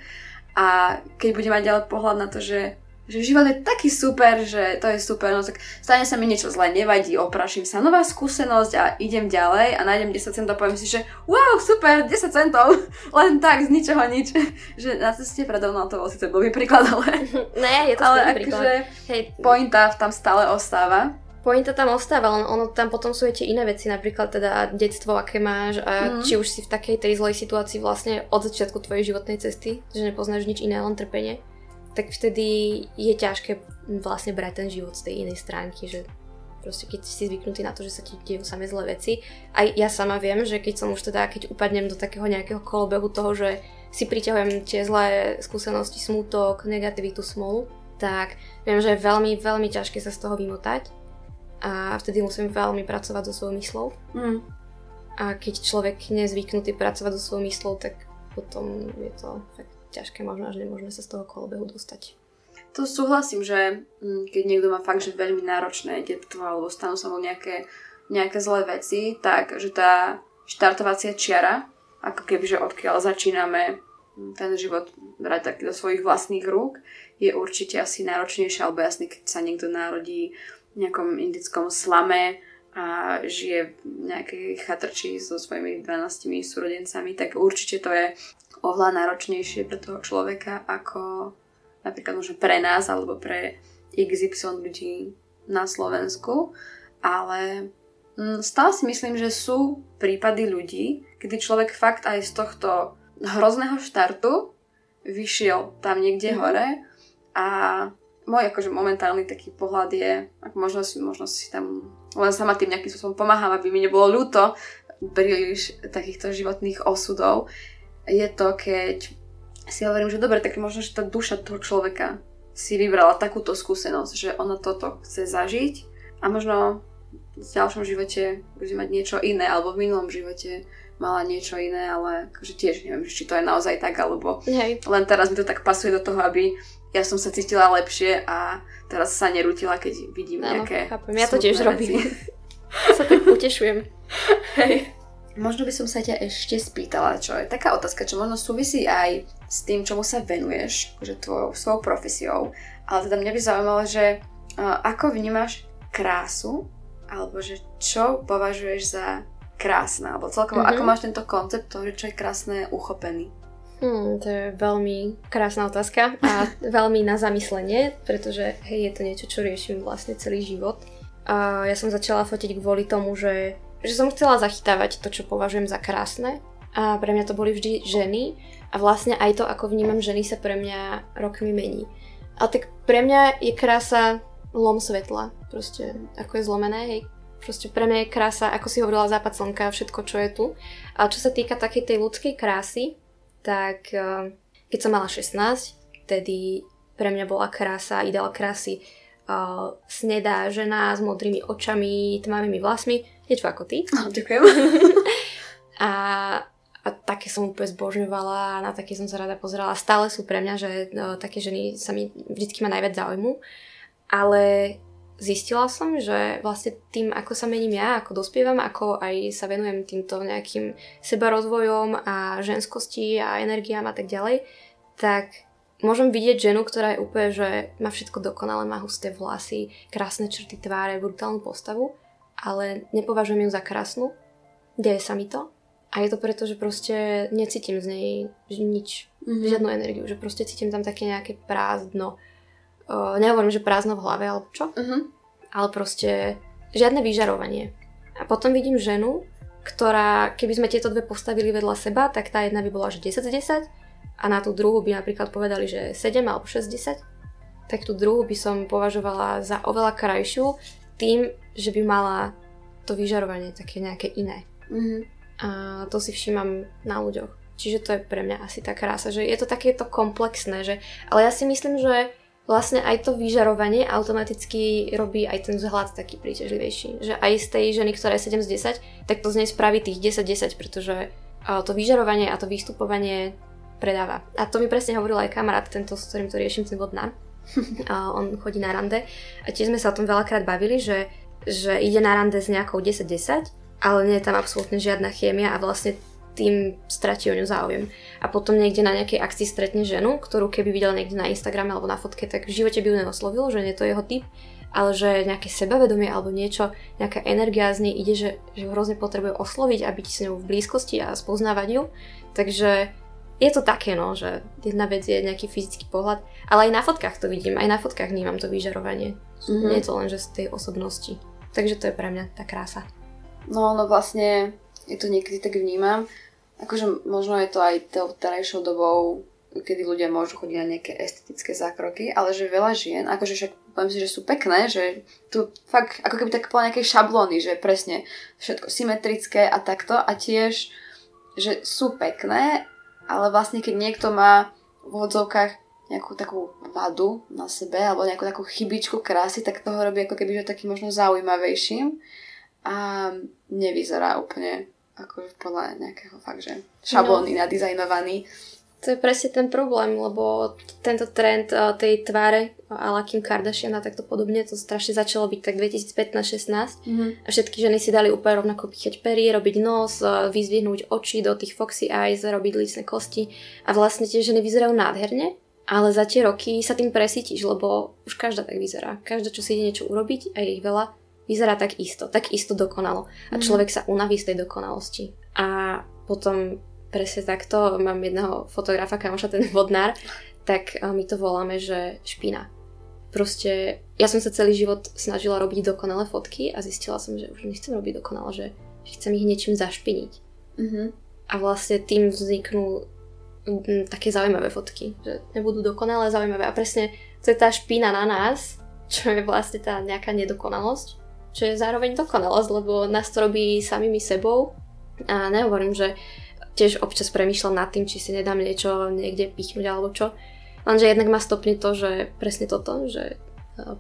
a keď budem mať ďalej pohľad na to, že že život je taký super, že to je super, no tak stane sa mi niečo zle, nevadí, opraším sa, nová skúsenosť a idem ďalej a nájdem 10 centov poviem si, že wow, super, 10 centov, len tak, z ničoho nič. že na ceste predo mnou to bol síce blbý príklad, ale... Ne, je to ale akože Hej. pointa tam stále ostáva. Pointa tam ostáva, len ono tam potom sú tie iné veci, napríklad teda detstvo, aké máš a mm. či už si v takej tej zlej situácii vlastne od začiatku tvojej životnej cesty, že nepoznáš nič iné, len trpenie tak vtedy je ťažké vlastne brať ten život z tej inej stránky, že proste keď si zvyknutý na to, že sa ti dejú samé zlé veci. Aj ja sama viem, že keď som už teda, keď upadnem do takého nejakého kolobehu toho, že si priťahujem tie zlé skúsenosti, smútok, negativitu, smolu, tak viem, že je veľmi, veľmi ťažké sa z toho vymotať a vtedy musím veľmi pracovať so svojou myslou. Mm. A keď človek nie je zvyknutý pracovať so svojou myslou, tak potom je to fakt ťažké, možno až nemožné sa z toho kolobehu dostať. To súhlasím, že mm, keď niekto má fakt, že veľmi náročné detstvo alebo stanú sa mu nejaké, nejaké zlé veci, tak že tá štartovacia čiara, ako keby, že odkiaľ začíname mm, ten život brať tak do svojich vlastných rúk, je určite asi náročnejšia, alebo jasný, keď sa niekto narodí v nejakom indickom slame a žije v nejakej chatrči so svojimi 12 súrodencami, tak určite to je oveľa náročnejšie pre toho človeka ako napríklad možno pre nás alebo pre XY ľudí na Slovensku, ale mm, stále si myslím, že sú prípady ľudí, kedy človek fakt aj z tohto hrozného štartu vyšiel tam niekde mm-hmm. hore a môj akože momentálny taký pohľad je, ako možno si, možno si tam len sama tým nejakým spôsobom pomáham, aby mi nebolo ľúto príliš takýchto životných osudov, je to, keď si hovorím, že dobre, tak možno, že tá duša toho človeka si vybrala takúto skúsenosť, že ona toto chce zažiť a možno v ďalšom živote bude mať niečo iné, alebo v minulom živote mala niečo iné, ale akože tiež neviem, či to je naozaj tak, alebo Hej. len teraz mi to tak pasuje do toho, aby ja som sa cítila lepšie a teraz sa nerútila, keď vidím Áno, nejaké chápem. Ja to tiež veci. robím. sa tak potešujem. Hej. Možno by som sa ťa ešte spýtala, čo je taká otázka, čo možno súvisí aj s tým, čomu sa venuješ, že tvojou, svojou profesiou, ale teda mňa by zaujímalo, že uh, ako vnímaš krásu, alebo že čo považuješ za krásne, alebo celkovo mm-hmm. ako máš tento koncept toho, že čo je krásne uchopený? Hmm, to je veľmi krásna otázka a veľmi na zamyslenie, pretože hej, je to niečo, čo riešim vlastne celý život. A ja som začala fotiť kvôli tomu, že, že som chcela zachytávať to, čo považujem za krásne. A pre mňa to boli vždy ženy a vlastne aj to, ako vnímam ženy, sa pre mňa rokmi mení. Ale tak pre mňa je krása lom svetla, proste ako je zlomené, hej, Proste pre mňa je krása, ako si hovorila, západ slnka, všetko, čo je tu. A čo sa týka takej tej ľudskej krásy, tak eh, keď som mala 16, tedy pre mňa bola krása, ideál krásy uh, snedá žena s modrými očami, tmavými vlasmi, niečo ako ty. Oh, ďakujem. a, a také som úplne zbožňovala, na také som sa rada pozerala. Stále sú pre mňa, že uh, také ženy sa mi vždy ma najviac zaujímu. Ale zistila som, že vlastne tým, ako sa mením ja, ako dospievam, ako aj sa venujem týmto nejakým sebarozvojom a ženskosti a energiám a tak ďalej, tak môžem vidieť ženu, ktorá je úplne, že má všetko dokonale, má husté vlasy, krásne črty tváre, brutálnu postavu, ale nepovažujem ju za krásnu. Deje sa mi to. A je to preto, že proste necítim z nej nič, mm-hmm. žiadnu energiu, že proste cítim tam také nejaké prázdno uh, nehovorím, že prázdno v hlave alebo čo, uh-huh. ale proste žiadne vyžarovanie. A potom vidím ženu, ktorá, keby sme tieto dve postavili vedľa seba, tak tá jedna by bola, že 10 z 10 a na tú druhú by napríklad povedali, že 7 alebo 6 z 10, tak tú druhú by som považovala za oveľa krajšiu tým, že by mala to vyžarovanie také nejaké iné. Uh-huh. A to si všímam na ľuďoch. Čiže to je pre mňa asi tá krása, že je to takéto komplexné, že... Ale ja si myslím, že vlastne aj to vyžarovanie automaticky robí aj ten vzhľad taký príťažlivejší. Že aj z tej ženy, ktorá je 7 z 10, tak to z nej spraví tých 10-10, pretože to vyžarovanie a to vystupovanie predáva. A to mi presne hovoril aj kamarát, tento, s ktorým to riešim, ten vodná. a on chodí na rande. A tiež sme sa o tom veľakrát bavili, že, že ide na rande s nejakou 10-10, ale nie je tam absolútne žiadna chémia a vlastne tým stratí o ňu záujem. A potom niekde na nejakej akcii stretne ženu, ktorú keby videl niekde na Instagrame alebo na fotke, tak v živote by ju neoslovil, že nie je to jeho typ, ale že nejaké sebavedomie alebo niečo, nejaká energia z nej ide, že, že hrozne potrebuje osloviť a byť s ňou v blízkosti a spoznávať ju. Takže je to také, no, že jedna vec je nejaký fyzický pohľad, ale aj na fotkách to vidím, aj na fotkách vnímam to vyžarovanie. Mm-hmm. Nie je to len, že z tej osobnosti. Takže to je pre mňa tá krása. No, no vlastne, je to niekedy tak vnímam, Akože možno je to aj tou terajšou dobou, kedy ľudia môžu chodiť na nejaké estetické zákroky, ale že veľa žien, akože však poviem si, že sú pekné, že tu fakt ako keby tak nejaké šablóny, že presne všetko symetrické a takto a tiež, že sú pekné, ale vlastne keď niekto má v odzovkách nejakú takú vadu na sebe alebo nejakú takú chybičku krásy, tak toho robí ako keby že taký možno zaujímavejším a nevyzerá úplne ako podľa nejakého fakt, že šablóny no. nadizajnovaný. To je presne ten problém, lebo tento trend eh, tej tváre la Kim Kardashian a takto podobne, to strašne začalo byť tak 2015-16 mm-hmm. a všetky ženy si dali úplne rovnako píchať pery, robiť nos, eh, vyzvihnúť oči do tých foxy eyes, robiť lícne kosti a vlastne tie ženy vyzerajú nádherne, ale za tie roky sa tým presítiš, lebo už každá tak vyzerá. Každá, čo si ide niečo urobiť a je ich veľa, vyzerá tak isto, tak isto dokonalo. A mhm. človek sa unaví z tej dokonalosti. A potom presne takto. Mám jedného fotografa, kamoša, ten vodnár, tak my to voláme, že špina. Proste ja som sa celý život snažila robiť dokonalé fotky a zistila som, že už nechcem robiť dokonale, že, že chcem ich niečím zašpiniť. Mm-hmm. A vlastne tým vzniknú m, také zaujímavé fotky, že nebudú dokonalé, zaujímavé. A presne to je tá špína na nás, čo je vlastne tá nejaká nedokonalosť, čo je zároveň dokonalosť, lebo nás to robí samými sebou. A nehovorím, že tiež občas premýšľam nad tým, či si nedám niečo niekde pichnúť alebo čo. Lenže jednak ma stopne to, že presne toto, že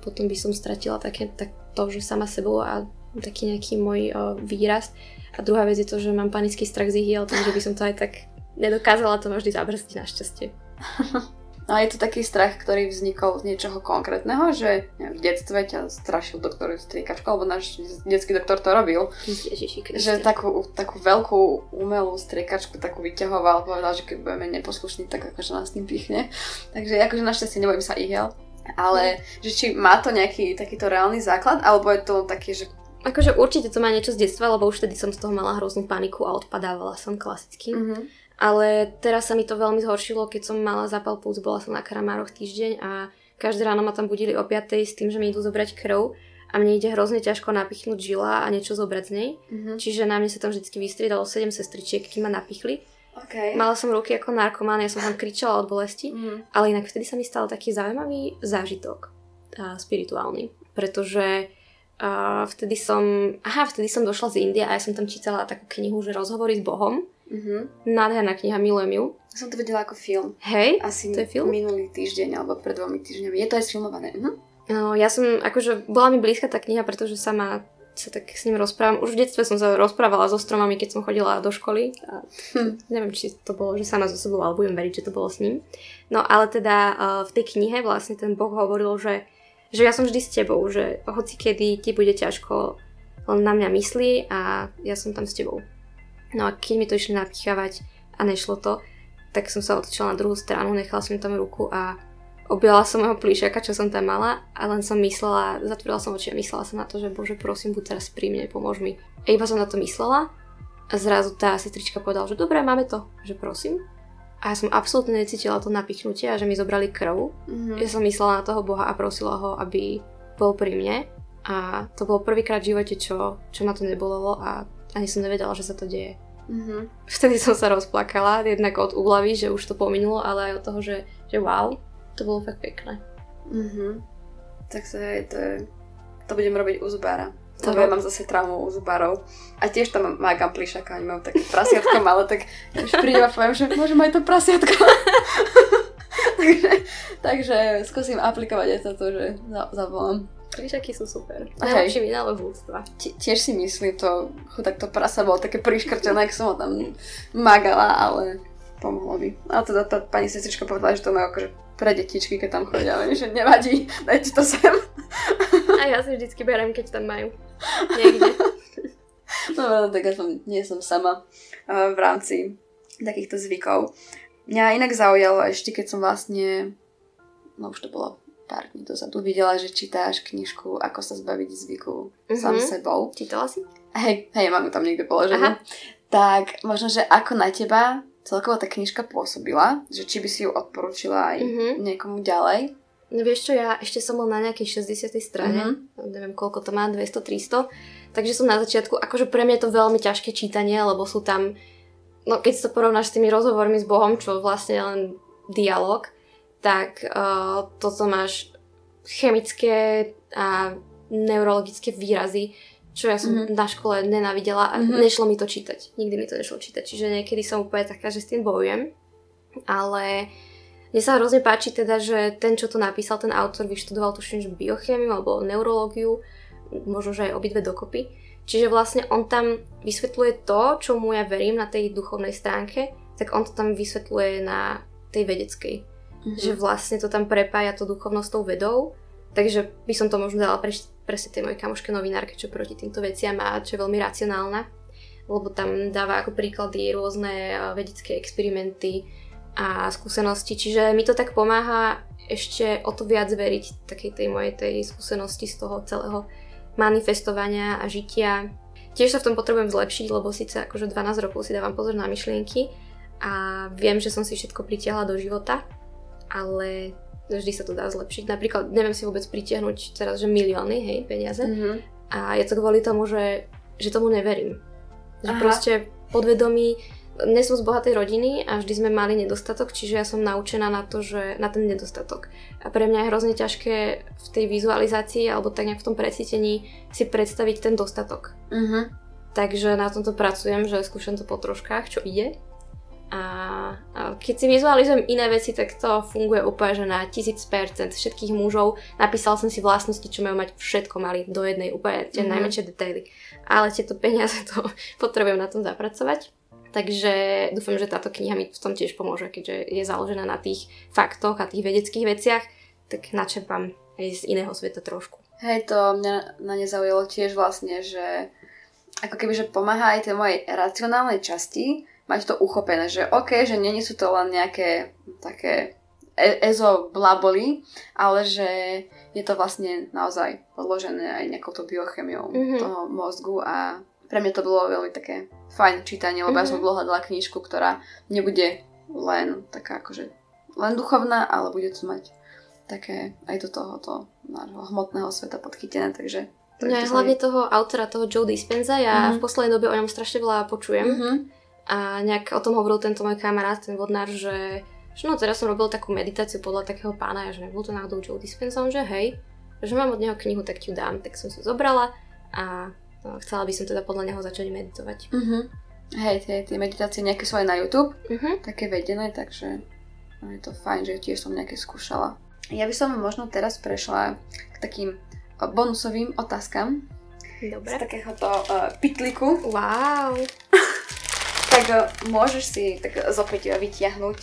potom by som stratila také, tak to, že sama sebou a taký nejaký môj uh, výraz. A druhá vec je to, že mám panický strach z ihiel, takže by som to aj tak nedokázala to vždy zabrzdiť našťastie. No a je to taký strach, ktorý vznikol z niečoho konkrétneho, že neviem, v detstve ťa strašil doktor striekačko, alebo náš detský doktor to robil. Ježiši, že takú, takú veľkú umelú striekačku takú vyťahoval, povedal, že keď budeme neposlušní, tak akože nás tým pichne. Takže akože našťastie nebojím sa ihel. Ale že či má to nejaký takýto reálny základ, alebo je to taký, že Akože určite to má niečo z detstva, lebo už vtedy som z toho mala hroznú paniku a odpadávala som klasicky. Mm-hmm. Ale teraz sa mi to veľmi zhoršilo, keď som mala zápal púc, bola som na Karamároch týždeň a každé ráno ma tam budili o 5 s tým, že mi idú zobrať krv a mne ide hrozne ťažko napichnúť žila a niečo zobrať z nej. Mm-hmm. Čiže na mne sa tam vždy vystriedalo 7 sestričiek, kým ma napichli. Okay. Mala som ruky ako narkomán, ja som tam kričala od bolesti, mm. ale inak vtedy sa mi stal taký zaujímavý zážitok a spirituálny, pretože a vtedy som, aha, vtedy som došla z Indie a ja som tam čítala takú knihu, že rozhovory s Bohom Mm-hmm. Nádherná kniha, milujem ju. Som to vedela ako film. Hej, Asi to je film? minulý týždeň alebo pred dvomi týždňami. Je to aj filmované. Mhm. No, ja som, akože, bola mi blízka tá kniha, pretože sama sa tak s ním rozprávam. Už v detstve som sa rozprávala so stromami, keď som chodila do školy. A hm. Neviem, či to bolo, že sama so sebou, ale budem veriť, že to bolo s ním. No ale teda uh, v tej knihe vlastne ten Boh hovoril, že, že ja som vždy s tebou, že hoci kedy ti bude ťažko, len na mňa myslí a ja som tam s tebou. No a keď mi to išli napichávať a nešlo to, tak som sa otočila na druhú stranu, nechala som tam ruku a objala som jeho plíšaka, čo som tam mala a len som myslela, zatvorila som oči a myslela som na to, že bože prosím, buď teraz pri mne, pomôž mi. A iba som na to myslela a zrazu tá sestrička povedala, že dobre, máme to, že prosím. A ja som absolútne necítila to napichnutie a že mi zobrali krv. Mm-hmm. Ja som myslela na toho Boha a prosila ho, aby bol pri mne. A to bol prvýkrát v živote, čo, čo ma to nebolelo a ani som nevedela, že sa to deje. Mm-hmm. Vtedy som sa rozplakala, jednak od úlavy, že už to pominulo, ale aj od toho, že, že wow, to bolo fakt pekné. Mm-hmm. Tak to je, to je, to budem robiť u zubára. To ja mám zase traumu u zubárov. A tiež tam má gamplišaka, oni majú také prasiatko malé, tak už prídem a poviem, že môžem aj to prasiatko. takže, takže skúsim aplikovať aj toto, že zavolám. Príšaky sú super. Najlepší vynález ľudstva. Tiež si myslím, to chudák to prasa bolo také priškrtené, ak som ho tam magala, ale pomohlo by. A teda tá pani sestrička povedala, že to majú akože pre detičky, keď tam chodia, ale že nevadí, dajte to sem. A ja si vždycky berem, keď tam majú. Niekde. No, tak ja som, nie som sama uh, v rámci takýchto zvykov. Mňa inak zaujalo ešte, keď som vlastne, no už to bolo pár dní dozadu videla, že čítáš knižku Ako sa zbaviť zvyku mm-hmm. sám sebou. Čítala si? Hej, hej, mám ju tam niekde položenú. Tak možno, že ako na teba celkovo tá knižka pôsobila, že či by si ju odporúčila aj mm-hmm. niekomu ďalej. No vieš čo, ja ešte som bol na nejakej 60. strane, mm-hmm. neviem koľko to má, 200-300, takže som na začiatku, akože pre mňa je to veľmi ťažké čítanie, lebo sú tam, no keď to porovnáš s tými rozhovormi s Bohom, čo vlastne len dialog, tak uh, toto máš chemické a neurologické výrazy, čo ja som mm-hmm. na škole nenávidela a mm-hmm. nešlo mi to čítať. Nikdy mi to nešlo čítať. Čiže niekedy som úplne taká, že s tým bojujem. Ale mne sa hrozne páči teda, že ten, čo to napísal, ten autor vyštudoval tuším, že biochémiu alebo neurológiu, možno, že aj obidve dokopy. Čiže vlastne on tam vysvetľuje to, čo mu ja verím na tej duchovnej stránke, tak on to tam vysvetľuje na tej vedeckej mm-hmm. že vlastne to tam prepája to duchovnosť tou vedou. Takže by som to možno dala pre, presne tej mojej kamoške novinárke, čo proti týmto veciam má, čo je veľmi racionálna. Lebo tam dáva ako príklady rôzne eh, vedecké experimenty a skúsenosti. Čiže mi to tak pomáha ešte o to viac veriť takej tej mojej tej skúsenosti z toho celého manifestovania a žitia. Tiež sa v tom potrebujem zlepšiť, lebo síce akože 12 rokov si dávam pozor na myšlienky, a viem, že som si všetko pritiahla do života, ale vždy sa to dá zlepšiť. Napríklad neviem si vôbec pritiahnuť teraz, že milióny, hej, peniaze. Mm-hmm. A je to kvôli tomu, že, že tomu neverím. Že Aha. proste podvedomí, nie som z bohatej rodiny a vždy sme mali nedostatok, čiže ja som naučená na to, že na ten nedostatok. A pre mňa je hrozne ťažké v tej vizualizácii alebo tak nejak v tom precítení si predstaviť ten dostatok. Uh-huh. Takže na tomto pracujem, že skúšam to po troškách, čo ide. A, a keď si vizualizujem iné veci, tak to funguje úplne, že na 1000% všetkých mužov. Napísal som si vlastnosti, čo majú mať všetko mali do jednej, úplne tie mm-hmm. najmenšie detaily. Ale tieto peniaze to potrebujem na tom zapracovať. Takže dúfam, že táto kniha mi v tom tiež pomôže, keďže je založená na tých faktoch a tých vedeckých veciach, tak načerpám aj z iného sveta trošku. Hej, to mňa na ne zaujalo tiež vlastne, že ako keby, že pomáha aj tej mojej racionálnej časti mať to uchopené, že OK, že nie sú to len nejaké také e- ezo blaboli, ale že je to vlastne naozaj podložené aj nejakou to biochemiou mm-hmm. toho mozgu a pre mňa to bolo veľmi také fajn čítanie, lebo mm-hmm. ja som mhm. dlho hľadala knižku, ktorá nebude len taká akože len duchovná, ale bude to mať také aj do tohoto hmotného sveta podchytené, takže No hlavne toho autora, toho Joe Dispenza, ja mm-hmm. v poslednej dobe o ňom strašne veľa počujem mm-hmm. A nejak o tom hovoril tento môj kamarát, ten vodnár, že, že no teraz som robil takú meditáciu podľa takého pána, že nebol to náhodou Joe Dispenza, že hej, že mám od neho knihu, tak ti ju dám, tak som si zobrala a no, chcela by som teda podľa neho začať meditovať. Uh-huh. Hej, tie, tie meditácie nejaké sú aj na YouTube, uh-huh. také vedené, takže no, je to fajn, že tiež som nejaké skúšala. Ja by som možno teraz prešla k takým bonusovým otázkam. Dobre. Z takéhoto uh, pitliku. Wow. tak uh, môžeš si tak zopäť uh, vytiahnuť.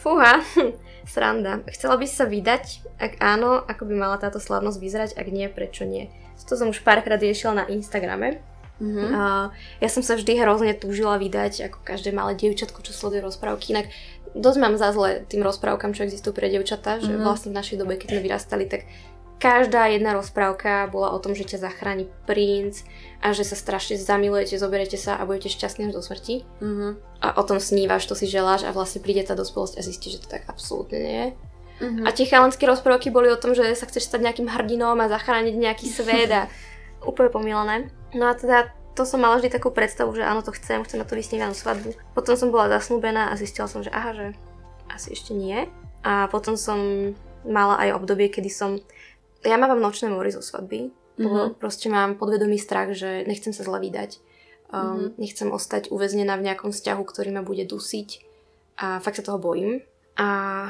Fúha, sranda. Chcela by sa vydať? Ak áno, ako by mala táto slavnosť vyzerať? Ak nie, prečo nie? To som už párkrát riešila na Instagrame. Mm-hmm. Uh, ja som sa vždy hrozne túžila vydať, ako každé malé dievčatko, čo sleduje rozprávky. Inak dosť mám za zle tým rozprávkam, čo existujú pre dievčatá, mm-hmm. že mhm. vlastne v našej dobe, keď sme vyrastali, tak každá jedna rozprávka bola o tom, že ťa zachráni princ a že sa strašne zamilujete, zoberiete sa a budete šťastní až do smrti. Mm-hmm. A o tom snívaš, to si želáš a vlastne príde tá dospelosť a zistíš, že to tak absolútne nie je. Uh-huh. A tie chalanské rozprávky boli o tom, že sa chceš stať nejakým hrdinom a zachrániť nejaký svet a úplne pomilené. No a teda to som mala vždy takú predstavu, že áno, to chcem, chcem na to vysnívanú svadbu. Potom som bola zasnúbená a zistila som, že aha, že asi ešte nie. A potom som mala aj obdobie, kedy som... Ja mám nočné mory zo svadby, mm-hmm. proste mám podvedomý strach, že nechcem sa zle vydať. Um, mm-hmm. Nechcem ostať uväznená v nejakom vzťahu, ktorý ma bude dusiť. A fakt sa toho bojím. A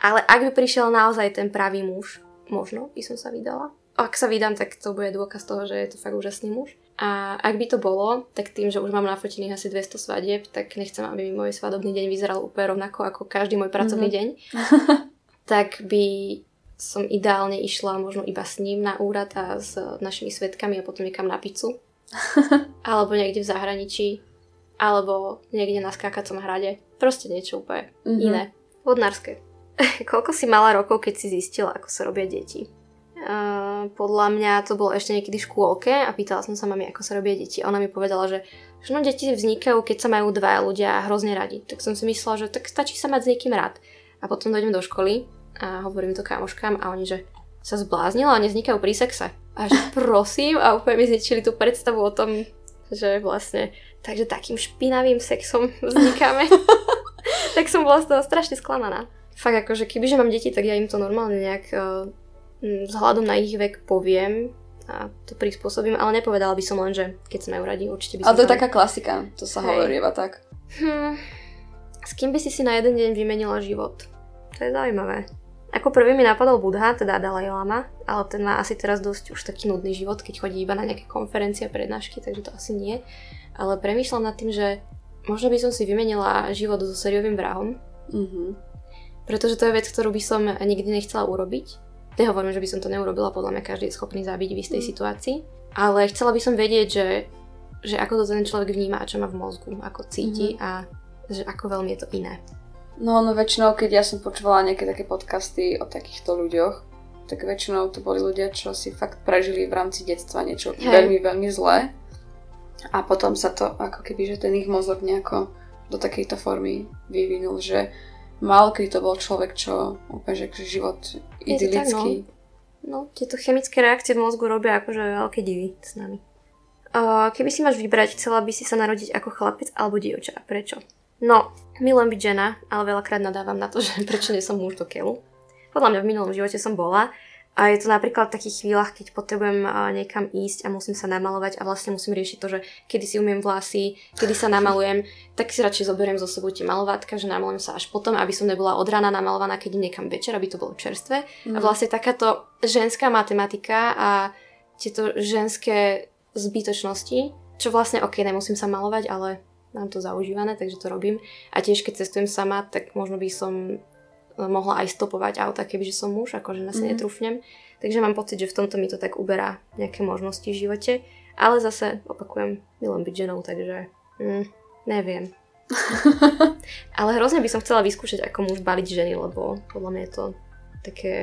ale ak by prišiel naozaj ten pravý muž, možno by som sa vydala. Ak sa vydám, tak to bude dôkaz toho, že je to fakt úžasný muž. A ak by to bolo, tak tým, že už mám nafotených asi 200 svadieb, tak nechcem, aby mi môj svadobný deň vyzeral úplne rovnako ako každý môj pracovný mm-hmm. deň. tak by som ideálne išla možno iba s ním na úrad a s našimi svetkami a potom niekam na pizzu. alebo niekde v zahraničí. Alebo niekde na skákacom hrade. Proste niečo úplne mm-hmm. iné. Vodnárske. Koľko si mala rokov, keď si zistila, ako sa robia deti? Uh, podľa mňa to bolo ešte niekedy v škôlke a pýtala som sa mami, ako sa robia deti. Ona mi povedala, že, že no, deti vznikajú, keď sa majú dva ľudia hrozne radi. Tak som si myslela, že tak stačí sa mať s niekým rád. A potom dojdem do školy a hovorím to kamoškám a oni, že sa zbláznila a nevznikajú pri sexe. A že prosím a úplne mi zničili tú predstavu o tom, že vlastne takže takým špinavým sexom vznikáme. tak som bola z toho strašne sklamaná fakt akože kebyže mám deti, tak ja im to normálne nejak uh, vzhľadom na ich vek poviem a to prispôsobím, ale nepovedala by som len, že keď majú radi, určite by som... Ale to je taká klasika, to sa Hej. hovorí iba tak. Hm, s kým by si si na jeden deň vymenila život? To je zaujímavé. Ako prvý mi napadol Budha, teda Dalai Lama, ale ten má asi teraz dosť už taký nudný život, keď chodí iba na nejaké konferencie a prednášky, takže to asi nie. Ale premýšľam nad tým, že možno by som si vymenila život so seriovým vrahom. Mm-hmm pretože to je vec, ktorú by som nikdy nechcela urobiť. Nehovorím, že by som to neurobila, podľa mňa každý je schopný zabiť v istej mm. situácii. Ale chcela by som vedieť, že, že ako to ten človek vníma a čo má v mozgu, ako cíti mm-hmm. a že ako veľmi je to iné. No, no väčšinou, keď ja som počúvala nejaké také podcasty o takýchto ľuďoch, tak väčšinou to boli ľudia, čo si fakt prežili v rámci detstva niečo Hej. veľmi, veľmi zlé. A potom sa to, ako keby, že ten ich mozog nejako do takejto formy vyvinul, že málo keď to bol človek, čo úplne, že život idylický. Tak, no. no, tieto chemické reakcie v mozgu robia akože veľké divy s nami. Uh, keby si máš vybrať, chcela by si sa narodiť ako chlapec alebo dievča. Prečo? No, milujem byť žena, ale veľakrát nadávam na to, že prečo nie som muž do keľu. Podľa mňa v minulom živote som bola a je to napríklad v takých chvíľach, keď potrebujem niekam ísť a musím sa namalovať a vlastne musím riešiť to, že kedy si umiem vlasy, kedy sa namalujem, tak si radšej zoberiem zo sebou tie malovátka, že namalujem sa až potom, aby som nebola od rána namalovaná, keď niekam večer, aby to bolo čerstvé. Mm. A vlastne takáto ženská matematika a tieto ženské zbytočnosti, čo vlastne, ok, nemusím sa malovať, ale mám to zaužívané, takže to robím. A tiež keď cestujem sama, tak možno by som mohla aj stopovať auta, kebyže som muž, akože na sa mm. netrúfnem. Takže mám pocit, že v tomto mi to tak uberá nejaké možnosti v živote. Ale zase, opakujem, milujem byť ženou, takže mm, neviem. ale hrozne by som chcela vyskúšať ako muž baliť ženy, lebo podľa mňa je to také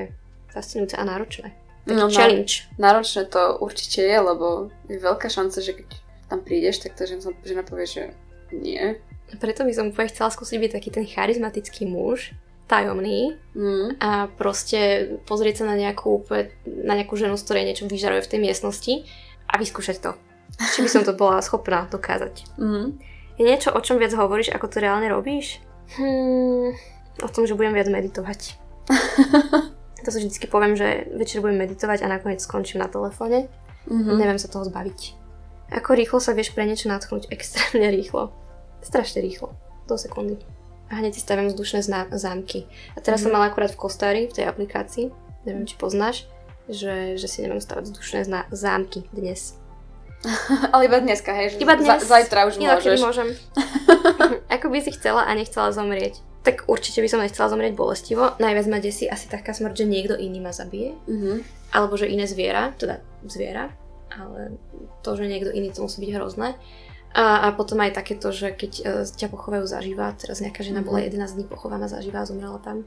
fascinujúce a náročné. Taký no, challenge. Náročné to určite je, lebo je veľká šanca, že keď tam prídeš, tak tá žena, žena povie, že nie. Preto by som úplne chcela skúsiť byť taký ten charizmatický muž, tajomný mm. a proste pozrieť sa na nejakú, na nejakú ženu, z ktorej niečo vyžaruje v tej miestnosti a vyskúšať to. Či by som to bola schopná dokázať. Mm. Je niečo, o čom viac hovoríš, ako to reálne robíš? Hmm, o tom, že budem viac meditovať. To si vždycky poviem, že večer budem meditovať a nakoniec skončím na telefóne. Mm-hmm. Neviem sa toho zbaviť. Ako rýchlo sa vieš pre niečo natchnúť? Extrémne rýchlo. Strašne rýchlo. Do sekundy. A hneď si stavím vzdušné zná- zámky. A teraz mm-hmm. som mhm. mala akurát v Kostári, v tej aplikácii, neviem, či poznáš, že, že si neviem stavať vzdušné zna- zámky dnes. Ale iba dneska, hej? Iba dnes. Z- zajtra už môžeš. môžem. Ako by si chcela a nechcela zomrieť tak určite by som nechcela zomrieť bolestivo. Najviac ma desí asi taká smrť, že niekto iný ma zabije. Mm-hmm. Alebo že iné zviera, teda zviera, ale to, že niekto iný, to musí byť hrozné. A, a potom aj takéto, že keď uh, ťa pochovajú zaživa, teraz nejaká žena mm-hmm. bola 11 dní pochovaná zaživa a zomrela tam.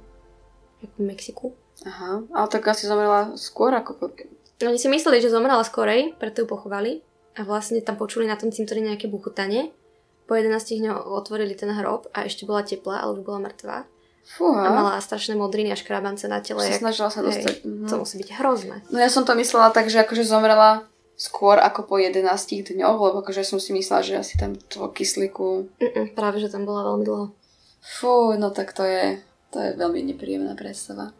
V Mexiku. Aha, ale tak asi zomrela skôr ako... Oni si mysleli, že zomrela skorej, preto ju pochovali a vlastne tam počuli na tom cintoríne nejaké buchutanie po 11 dňoch otvorili ten hrob a ešte bola teplá, ale už bola mŕtva. Fúha. A mala strašné modriny a škrabance na tele. Sa snažila sa dostať. Hej, mm-hmm. To musí byť hrozné. No ja som to myslela tak, že akože zomrela skôr ako po 11 dňoch, lebo akože som si myslela, že asi tam toho kyslíku... Mm-mm, práve, že tam bola veľmi dlho. Fú, no tak to je, to je veľmi nepríjemná predstava.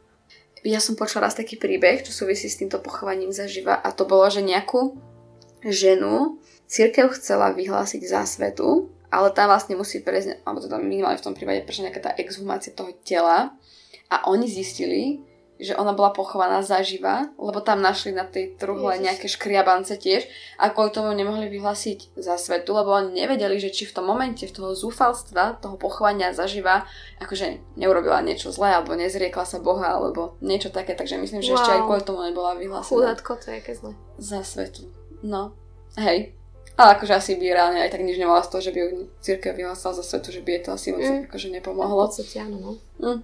Ja som počula raz taký príbeh, čo súvisí s týmto pochovaním zaživa a to bolo, že nejakú ženu církev chcela vyhlásiť za svetu ale tam vlastne musí prejsť, alebo teda minimálne v tom prípade prečo nejaká tá exhumácia toho tela a oni zistili, že ona bola pochovaná zaživa, lebo tam našli na tej truhle Ježiš. nejaké škriabance tiež a kvôli tomu nemohli vyhlásiť za svetu, lebo oni nevedeli, že či v tom momente, v toho zúfalstva, toho pochovania zaživa, akože neurobila niečo zlé, alebo nezriekla sa Boha, alebo niečo také, takže myslím, že wow. ešte aj kvôli tomu nebola vyhlásená. Chudátko, to je zle. Za svetu. No, hej, ale akože asi by reálne aj tak nič nemala z toho, že by ju církev vyhlásala za svetu, že by jej to asi moc mm. akože nepomohlo. V podstate áno, no. Mm.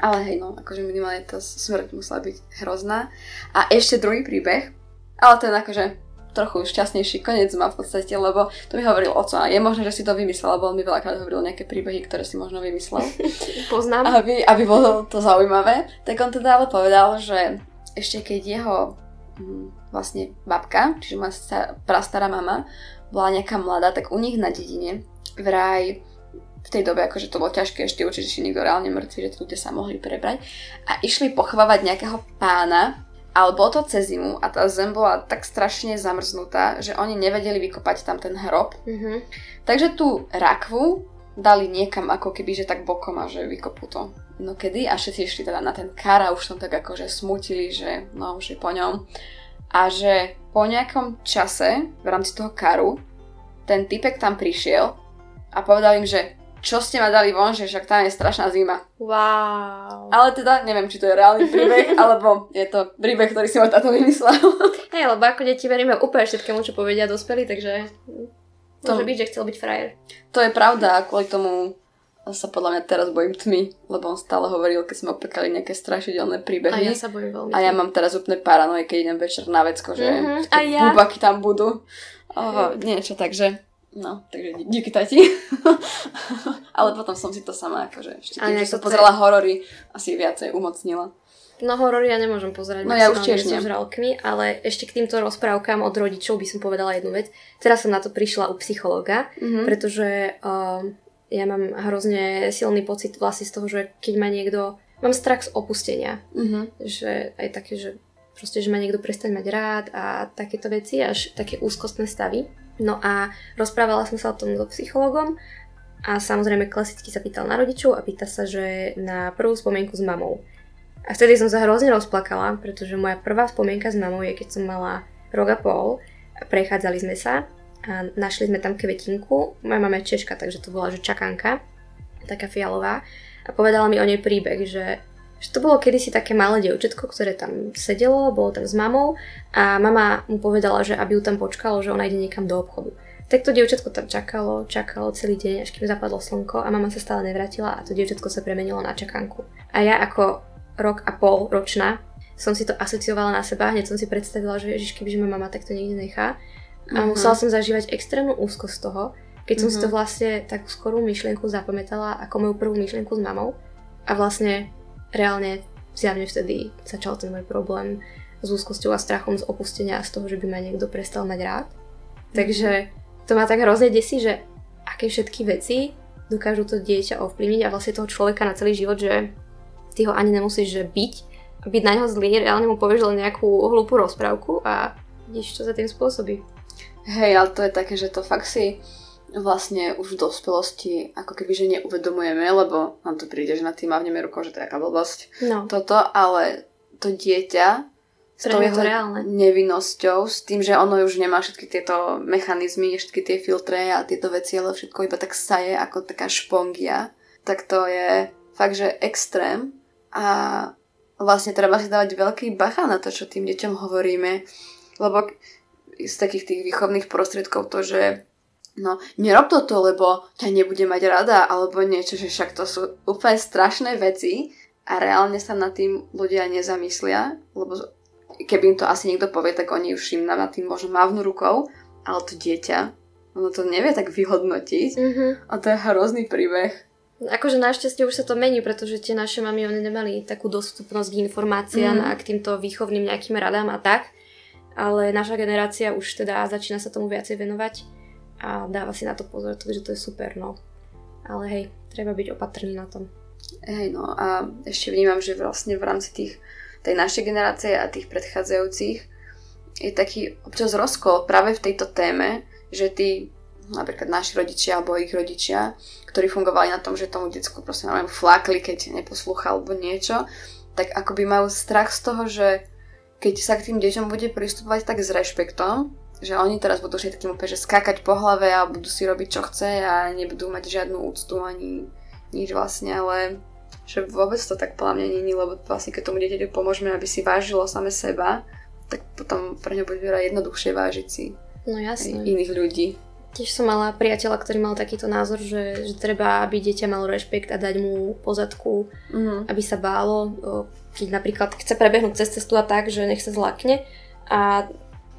Ale hej, no, akože minimálne tá smrť musela byť hrozná. A ešte druhý príbeh, ale ten akože trochu šťastnejší koniec má v podstate, lebo to mi hovoril oco a je možné, že si to vymyslel, lebo on mi veľakrát hovoril nejaké príbehy, ktoré si možno vymyslel. Poznám. Aby, aby bolo to zaujímavé. Tak on teda ale povedal, že ešte keď jeho hm, vlastne babka, čiže moja prastará mama, bola nejaká mladá, tak u nich na dedine vraj v tej dobe akože to bolo ťažké ešte určite, že niekto reálne mŕtvy, že ľudia sa mohli prebrať a išli pochovávať nejakého pána, ale bolo to cez zimu a tá zem bola tak strašne zamrznutá, že oni nevedeli vykopať tam ten hrob. Mm-hmm. Takže tú rakvu dali niekam ako keby, že tak bokom a že vykopú to no kedy a všetci išli teda na ten kar a už som tak akože smutili, že no už je po ňom a že po nejakom čase v rámci toho karu ten typek tam prišiel a povedal im, že čo ste ma dali von, že však tam je strašná zima. Wow. Ale teda neviem, či to je reálny príbeh, alebo je to príbeh, ktorý si ma táto vymyslel. Hej, lebo ako deti veríme úplne všetkému, čo povedia dospelí, takže to... môže byť, že chcel byť frajer. To je pravda a kvôli tomu sa podľa mňa teraz bojím tmy, lebo on stále hovoril, keď sme opekali nejaké strašidelné príbehy. A ja sa bojím veľmi. A ja mám teraz úplne paranoje, keď idem večer na vecko, že mm-hmm. a ja. bubaky tam budú. Oh, niečo, takže No, takže díky tati. Ale potom som si to sama akože ešte tým, že som pozerala horory, asi viacej umocnila. No horory ja nemôžem pozerať. No ja už tiež nie. žralkmi, ale ešte k týmto rozprávkam od rodičov by som povedala jednu vec. Teraz som na to prišla u psychologa, mm-hmm. pretože uh, ja mám hrozne silný pocit vlastne z toho, že keď ma niekto... Mám strach z opustenia. Mm-hmm. Že aj také, že proste, že ma niekto prestane mať rád a takéto veci, až také úzkostné stavy. No a rozprávala som sa o tom so psychologom a samozrejme klasicky sa pýtal na rodičov a pýta sa, že na prvú spomienku s mamou. A vtedy som sa hrozne rozplakala, pretože moja prvá spomienka s mamou je, keď som mala rok a pol, prechádzali sme sa a našli sme tam kvetinku. Moja mama je Češka, takže to bola že čakanka, taká fialová. A povedala mi o nej príbeh, že že to bolo kedysi také malé dievčatko, ktoré tam sedelo, bolo tam s mamou a mama mu povedala, že aby ju tam počkalo, že ona ide niekam do obchodu. Tak to dievčatko tam čakalo, čakalo celý deň, až kým zapadlo slnko a mama sa stále nevrátila a to dievčatko sa premenilo na čakanku. A ja ako rok a pol ročná som si to asociovala na seba, hneď som si predstavila, že ježiš, kebyže ma mama takto niekde nechá. A uh-huh. musela som zažívať extrémnu úzkosť z toho, keď som uh-huh. si to mhm. vlastne takú skorú myšlienku zapamätala ako moju prvú myšlienku s mamou. A vlastne reálne zjavne vtedy začal ten môj problém s úzkosťou a strachom z opustenia a z toho, že by ma niekto prestal mať rád. Takže to ma tak hrozne desí, že aké všetky veci dokážu to dieťa ovplyvniť a vlastne toho človeka na celý život, že ty ho ani nemusíš že byť a byť na neho zlý, reálne mu povieš len nejakú hlúpu rozprávku a vidíš, čo za tým spôsobí. Hej, ale to je také, že to fakt si vlastne už v dospelosti ako keby, že neuvedomujeme, lebo nám to príde, že na tým mávneme rukou, že to je aká blbosť. No. Toto, ale to dieťa s tou jeho nevinnosťou, s tým, že ono už nemá všetky tieto mechanizmy, všetky tie filtre a tieto veci, ale všetko iba tak saje ako taká špongia, tak to je fakt, že extrém a vlastne treba si dávať veľký bacha na to, čo tým deťom hovoríme, lebo z takých tých výchovných prostriedkov to, že no nerob toto, lebo ťa nebude mať rada, alebo niečo, že však to sú úplne strašné veci a reálne sa nad tým ľudia nezamyslia, lebo keby im to asi niekto povie, tak oni už im nad tým možno mávnu rukou, ale to dieťa, ono to nevie tak vyhodnotiť mm-hmm. a to je hrozný príbeh. Akože našťastie už sa to mení, pretože tie naše mamy, oni nemali takú dostupnosť k informáciám mm. a k týmto výchovným nejakým radám a tak. Ale naša generácia už teda začína sa tomu viacej venovať a dáva si na to pozor, takže to je super, no. Ale hej, treba byť opatrný na tom. Hej, no a ešte vnímam, že vlastne v rámci tých, tej našej generácie a tých predchádzajúcich je taký občas rozkol práve v tejto téme, že tí napríklad naši rodičia alebo ich rodičia, ktorí fungovali na tom, že tomu decku proste neviem, flákli, keď neposlúcha alebo niečo, tak akoby majú strach z toho, že keď sa k tým deťom bude pristupovať tak s rešpektom, že oni teraz budú všetkým úplne že skákať po hlave a budú si robiť čo chce a nebudú mať žiadnu úctu ani nič vlastne, ale že vôbec to tak podľa mňa není, lebo vlastne keď tomu dieťaťu pomôžeme, aby si vážilo same seba, tak potom pre ňa bude jednoduchšie vážiť si no, jasne. iných ľudí. Tiež som mala priateľa, ktorý mal takýto názor, že, že treba, aby dieťa malo rešpekt a dať mu pozadku, mm. aby sa bálo, keď napríklad chce prebehnúť cez cestu a tak, že nech sa zlakne. A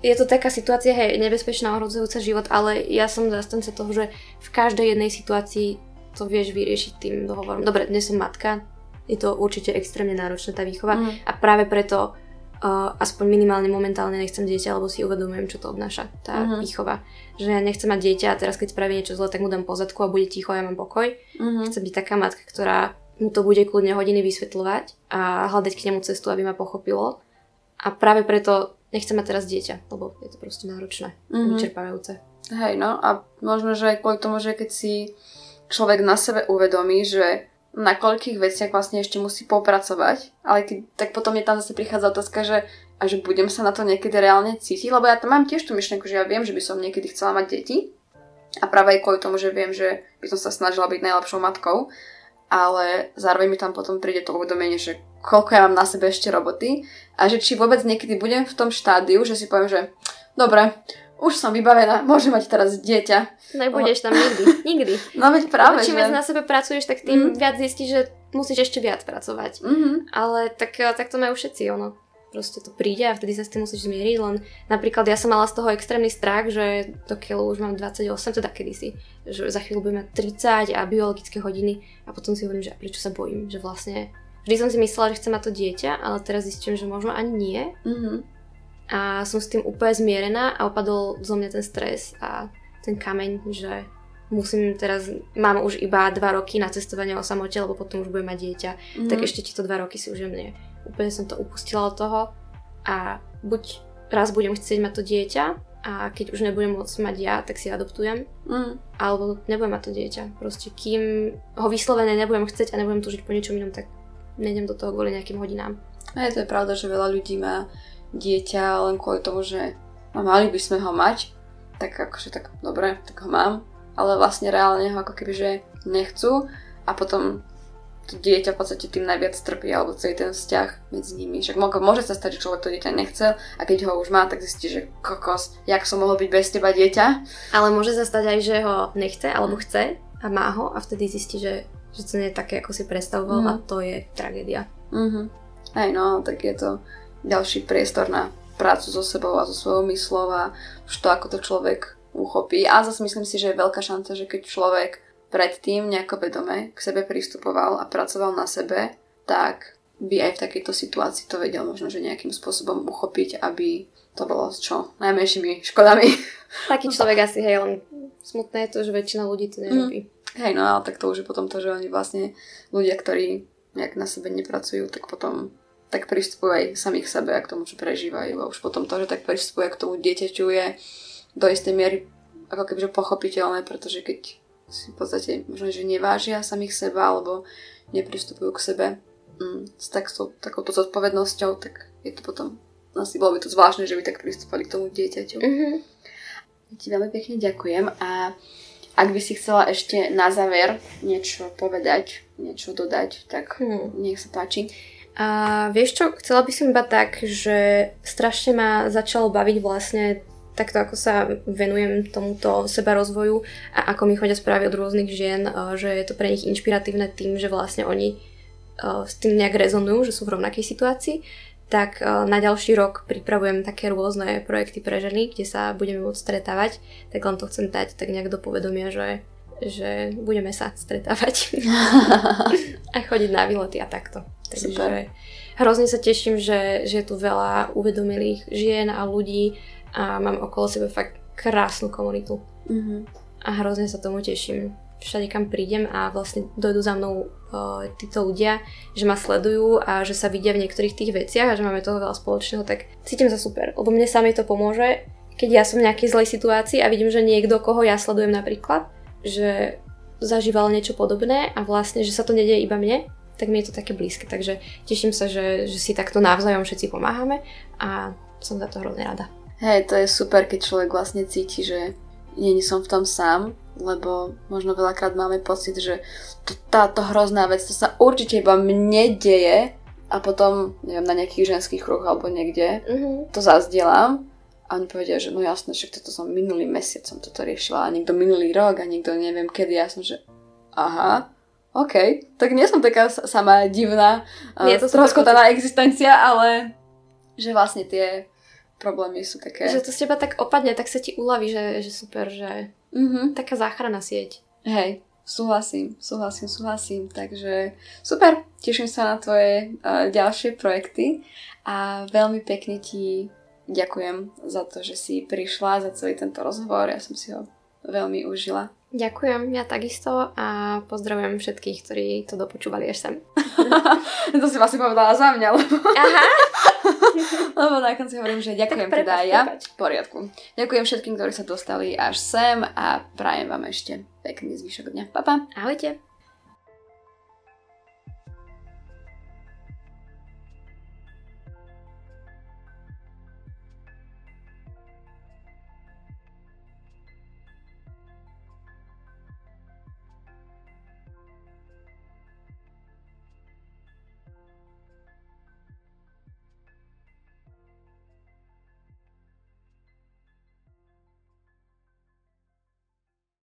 je to taká situácia, hej, nebezpečná, ohrozujúca život, ale ja som zastanca toho, že v každej jednej situácii to vieš vyriešiť tým dohovorom. Dobre, dnes som matka, je to určite extrémne náročná tá výchova mm. a práve preto uh, aspoň minimálne momentálne nechcem dieťa, lebo si uvedomujem, čo to obnáša, tá mm-hmm. výchova. Že ja nechcem mať dieťa a teraz keď spraví niečo zle, tak mu dám pozadku a bude ticho a ja mám pokoj. Mm-hmm. Chcem byť taká matka, ktorá mu to bude kľudne hodiny vysvetľovať a hľadať k nemu cestu, aby ma pochopilo. A práve preto nechcem mať teraz dieťa, lebo je to proste náročné, mm-hmm. vyčerpávajúce. Hej, no a možno, že aj kvôli tomu, že keď si človek na sebe uvedomí, že na koľkých veciach vlastne ešte musí popracovať, ale keď, tak potom je tam zase prichádza otázka, že a že budem sa na to niekedy reálne cítiť, lebo ja tam mám tiež tú myšlienku, že ja viem, že by som niekedy chcela mať deti a práve aj kvôli tomu, že viem, že by som sa snažila byť najlepšou matkou, ale zároveň mi tam potom príde to uvedomenie, že koľko ja mám na sebe ešte roboty a že či vôbec niekedy budem v tom štádiu, že si poviem, že dobre, už som vybavená, môžem mať teraz dieťa. Nebudeš tam nikdy, nikdy. No veď práve, Čím viac na sebe pracuješ, tak tým mm. viac zistíš, že musíš ešte viac pracovať. Mm-hmm. Ale tak, tak to majú všetci, ono. proste to príde a vtedy sa s tým musíš zmieriť, len napríklad ja som mala z toho extrémny strach, že dokiaľ už mám 28, teda kedysi, že za chvíľu budem mať 30 a biologické hodiny a potom si hovorím, že prečo sa bojím, že vlastne vždy som si myslela, že chcem mať to dieťa, ale teraz zistím, že možno ani nie. Mm-hmm. A som s tým úplne zmierená a opadol zo mňa ten stres a ten kameň, že musím teraz, mám už iba dva roky na cestovanie o samote, lebo potom už budem mať dieťa, mm-hmm. tak ešte tieto dva roky si už mne úplne som to upustila od toho a buď raz budem chcieť mať to dieťa a keď už nebudem môcť mať ja, tak si adoptujem. Mm. Alebo nebudem mať to dieťa. Proste kým ho vyslovene nebudem chcieť a nebudem túžiť po niečom inom, tak nejdem do toho kvôli nejakým hodinám. A je to je pravda, že veľa ľudí má dieťa len kvôli tomu, že no, mali by sme ho mať, tak akože tak dobre, tak ho mám, ale vlastne reálne ho ako keby, že nechcú a potom to dieťa v podstate tým najviac trpí, alebo celý ten vzťah medzi nimi. Však môže sa stať, že človek to dieťa nechcel a keď ho už má, tak zistí, že kokos, jak som mohol byť bez teba dieťa. Ale môže sa stať aj, že ho nechce alebo chce a má ho a vtedy zistí, že, že to nie je také, ako si predstavoval mm. a to je tragédia. Mm-hmm. Aj no, tak je to ďalší priestor na prácu so sebou a so svojou myslou a už to, ako to človek uchopí. A zase myslím si, že je veľká šanca, že keď človek predtým nejako vedome k sebe pristupoval a pracoval na sebe, tak by aj v takejto situácii to vedel možno, že nejakým spôsobom uchopiť, aby to bolo s čo najmenšími škodami. Taký človek asi, hej, len smutné je to, že väčšina ľudí to nerobí. Mm. Hej, no ale tak to už je potom to, že oni vlastne ľudia, ktorí nejak na sebe nepracujú, tak potom tak pristupujú aj sami k sebe a k tomu, čo prežívajú. A už potom to, že tak pristupuje k tomu dieťaťu je do istej miery ako kebyže pochopiteľné, pretože keď si v podstate možno, že nevážia samých seba alebo nepristupujú k sebe mm, s tak, so, takouto zodpovednosťou, tak je to potom asi bolo by to zvláštne, že by tak pristúpali k tomu dieťaťu. Mm-hmm. Ti veľmi pekne ďakujem a ak by si chcela ešte na záver niečo povedať, niečo dodať, tak hmm. nech sa páči. A vieš čo, chcela by som iba tak, že strašne ma začalo baviť vlastne takto ako sa venujem tomuto seba rozvoju a ako mi chodia správy od rôznych žien, eh, že je to pre nich inšpiratívne tým, že vlastne oni eh, s tým nejak rezonujú, že sú v rovnakej situácii, tak eh, na ďalší rok pripravujem také rôzne projekty pre ženy, kde sa budeme môcť stretávať, tak len to chcem dať tak nejak do povedomia, že, že budeme sa stretávať a chodiť na výlety a takto. Takže Super. hrozne sa teším, že, že je tu veľa uvedomilých žien a ľudí, a mám okolo seba fakt krásnu komunitu. Mm-hmm. A hrozne sa tomu teším. Všade kam prídem a vlastne dojdu za mnou uh, títo ľudia, že ma sledujú a že sa vidia v niektorých tých veciach a že máme toho veľa spoločného, tak cítim sa super, lebo mne samej to pomôže, keď ja som v nejakej zlej situácii a vidím, že niekto, koho ja sledujem napríklad, že zažíval niečo podobné a vlastne, že sa to nedieje iba mne, tak mi je to také blízke. Takže teším sa, že, že si takto navzájom všetci pomáhame a som za to hrozne rada. Hej, to je super, keď človek vlastne cíti, že není som v tom sám, lebo možno veľakrát máme pocit, že to, táto hrozná vec, to sa určite iba mne deje a potom, neviem, na nejakých ženských kruhoch alebo niekde mm-hmm. to zazdielam a oni povedia, že no jasné, že toto som minulý mesiac som toto riešila a niekto minulý rok a niekto neviem kedy, ja som, že aha, OK, tak nie som taká sama divná, nie, to rozkotaná existencia, ale že vlastne tie problémy sú také... Že to z teba tak opadne, tak sa ti uľaví, že, že super, že mm-hmm. taká záchrana sieť. Hej, súhlasím, súhlasím, súhlasím. Takže super, teším sa na tvoje uh, ďalšie projekty a veľmi pekne ti ďakujem za to, že si prišla za celý tento rozhovor. Ja som si ho veľmi užila. Ďakujem, ja takisto a pozdravujem všetkých, ktorí to dopočúvali až sem. to si vlastne povedala za mňa, lebo... Aha. lebo na konci hovorím, že ďakujem teda aj ja. V poriadku. Ďakujem všetkým, ktorí sa dostali až sem a prajem vám ešte pekný zvyšok dňa. Pa, pa. Ahojte.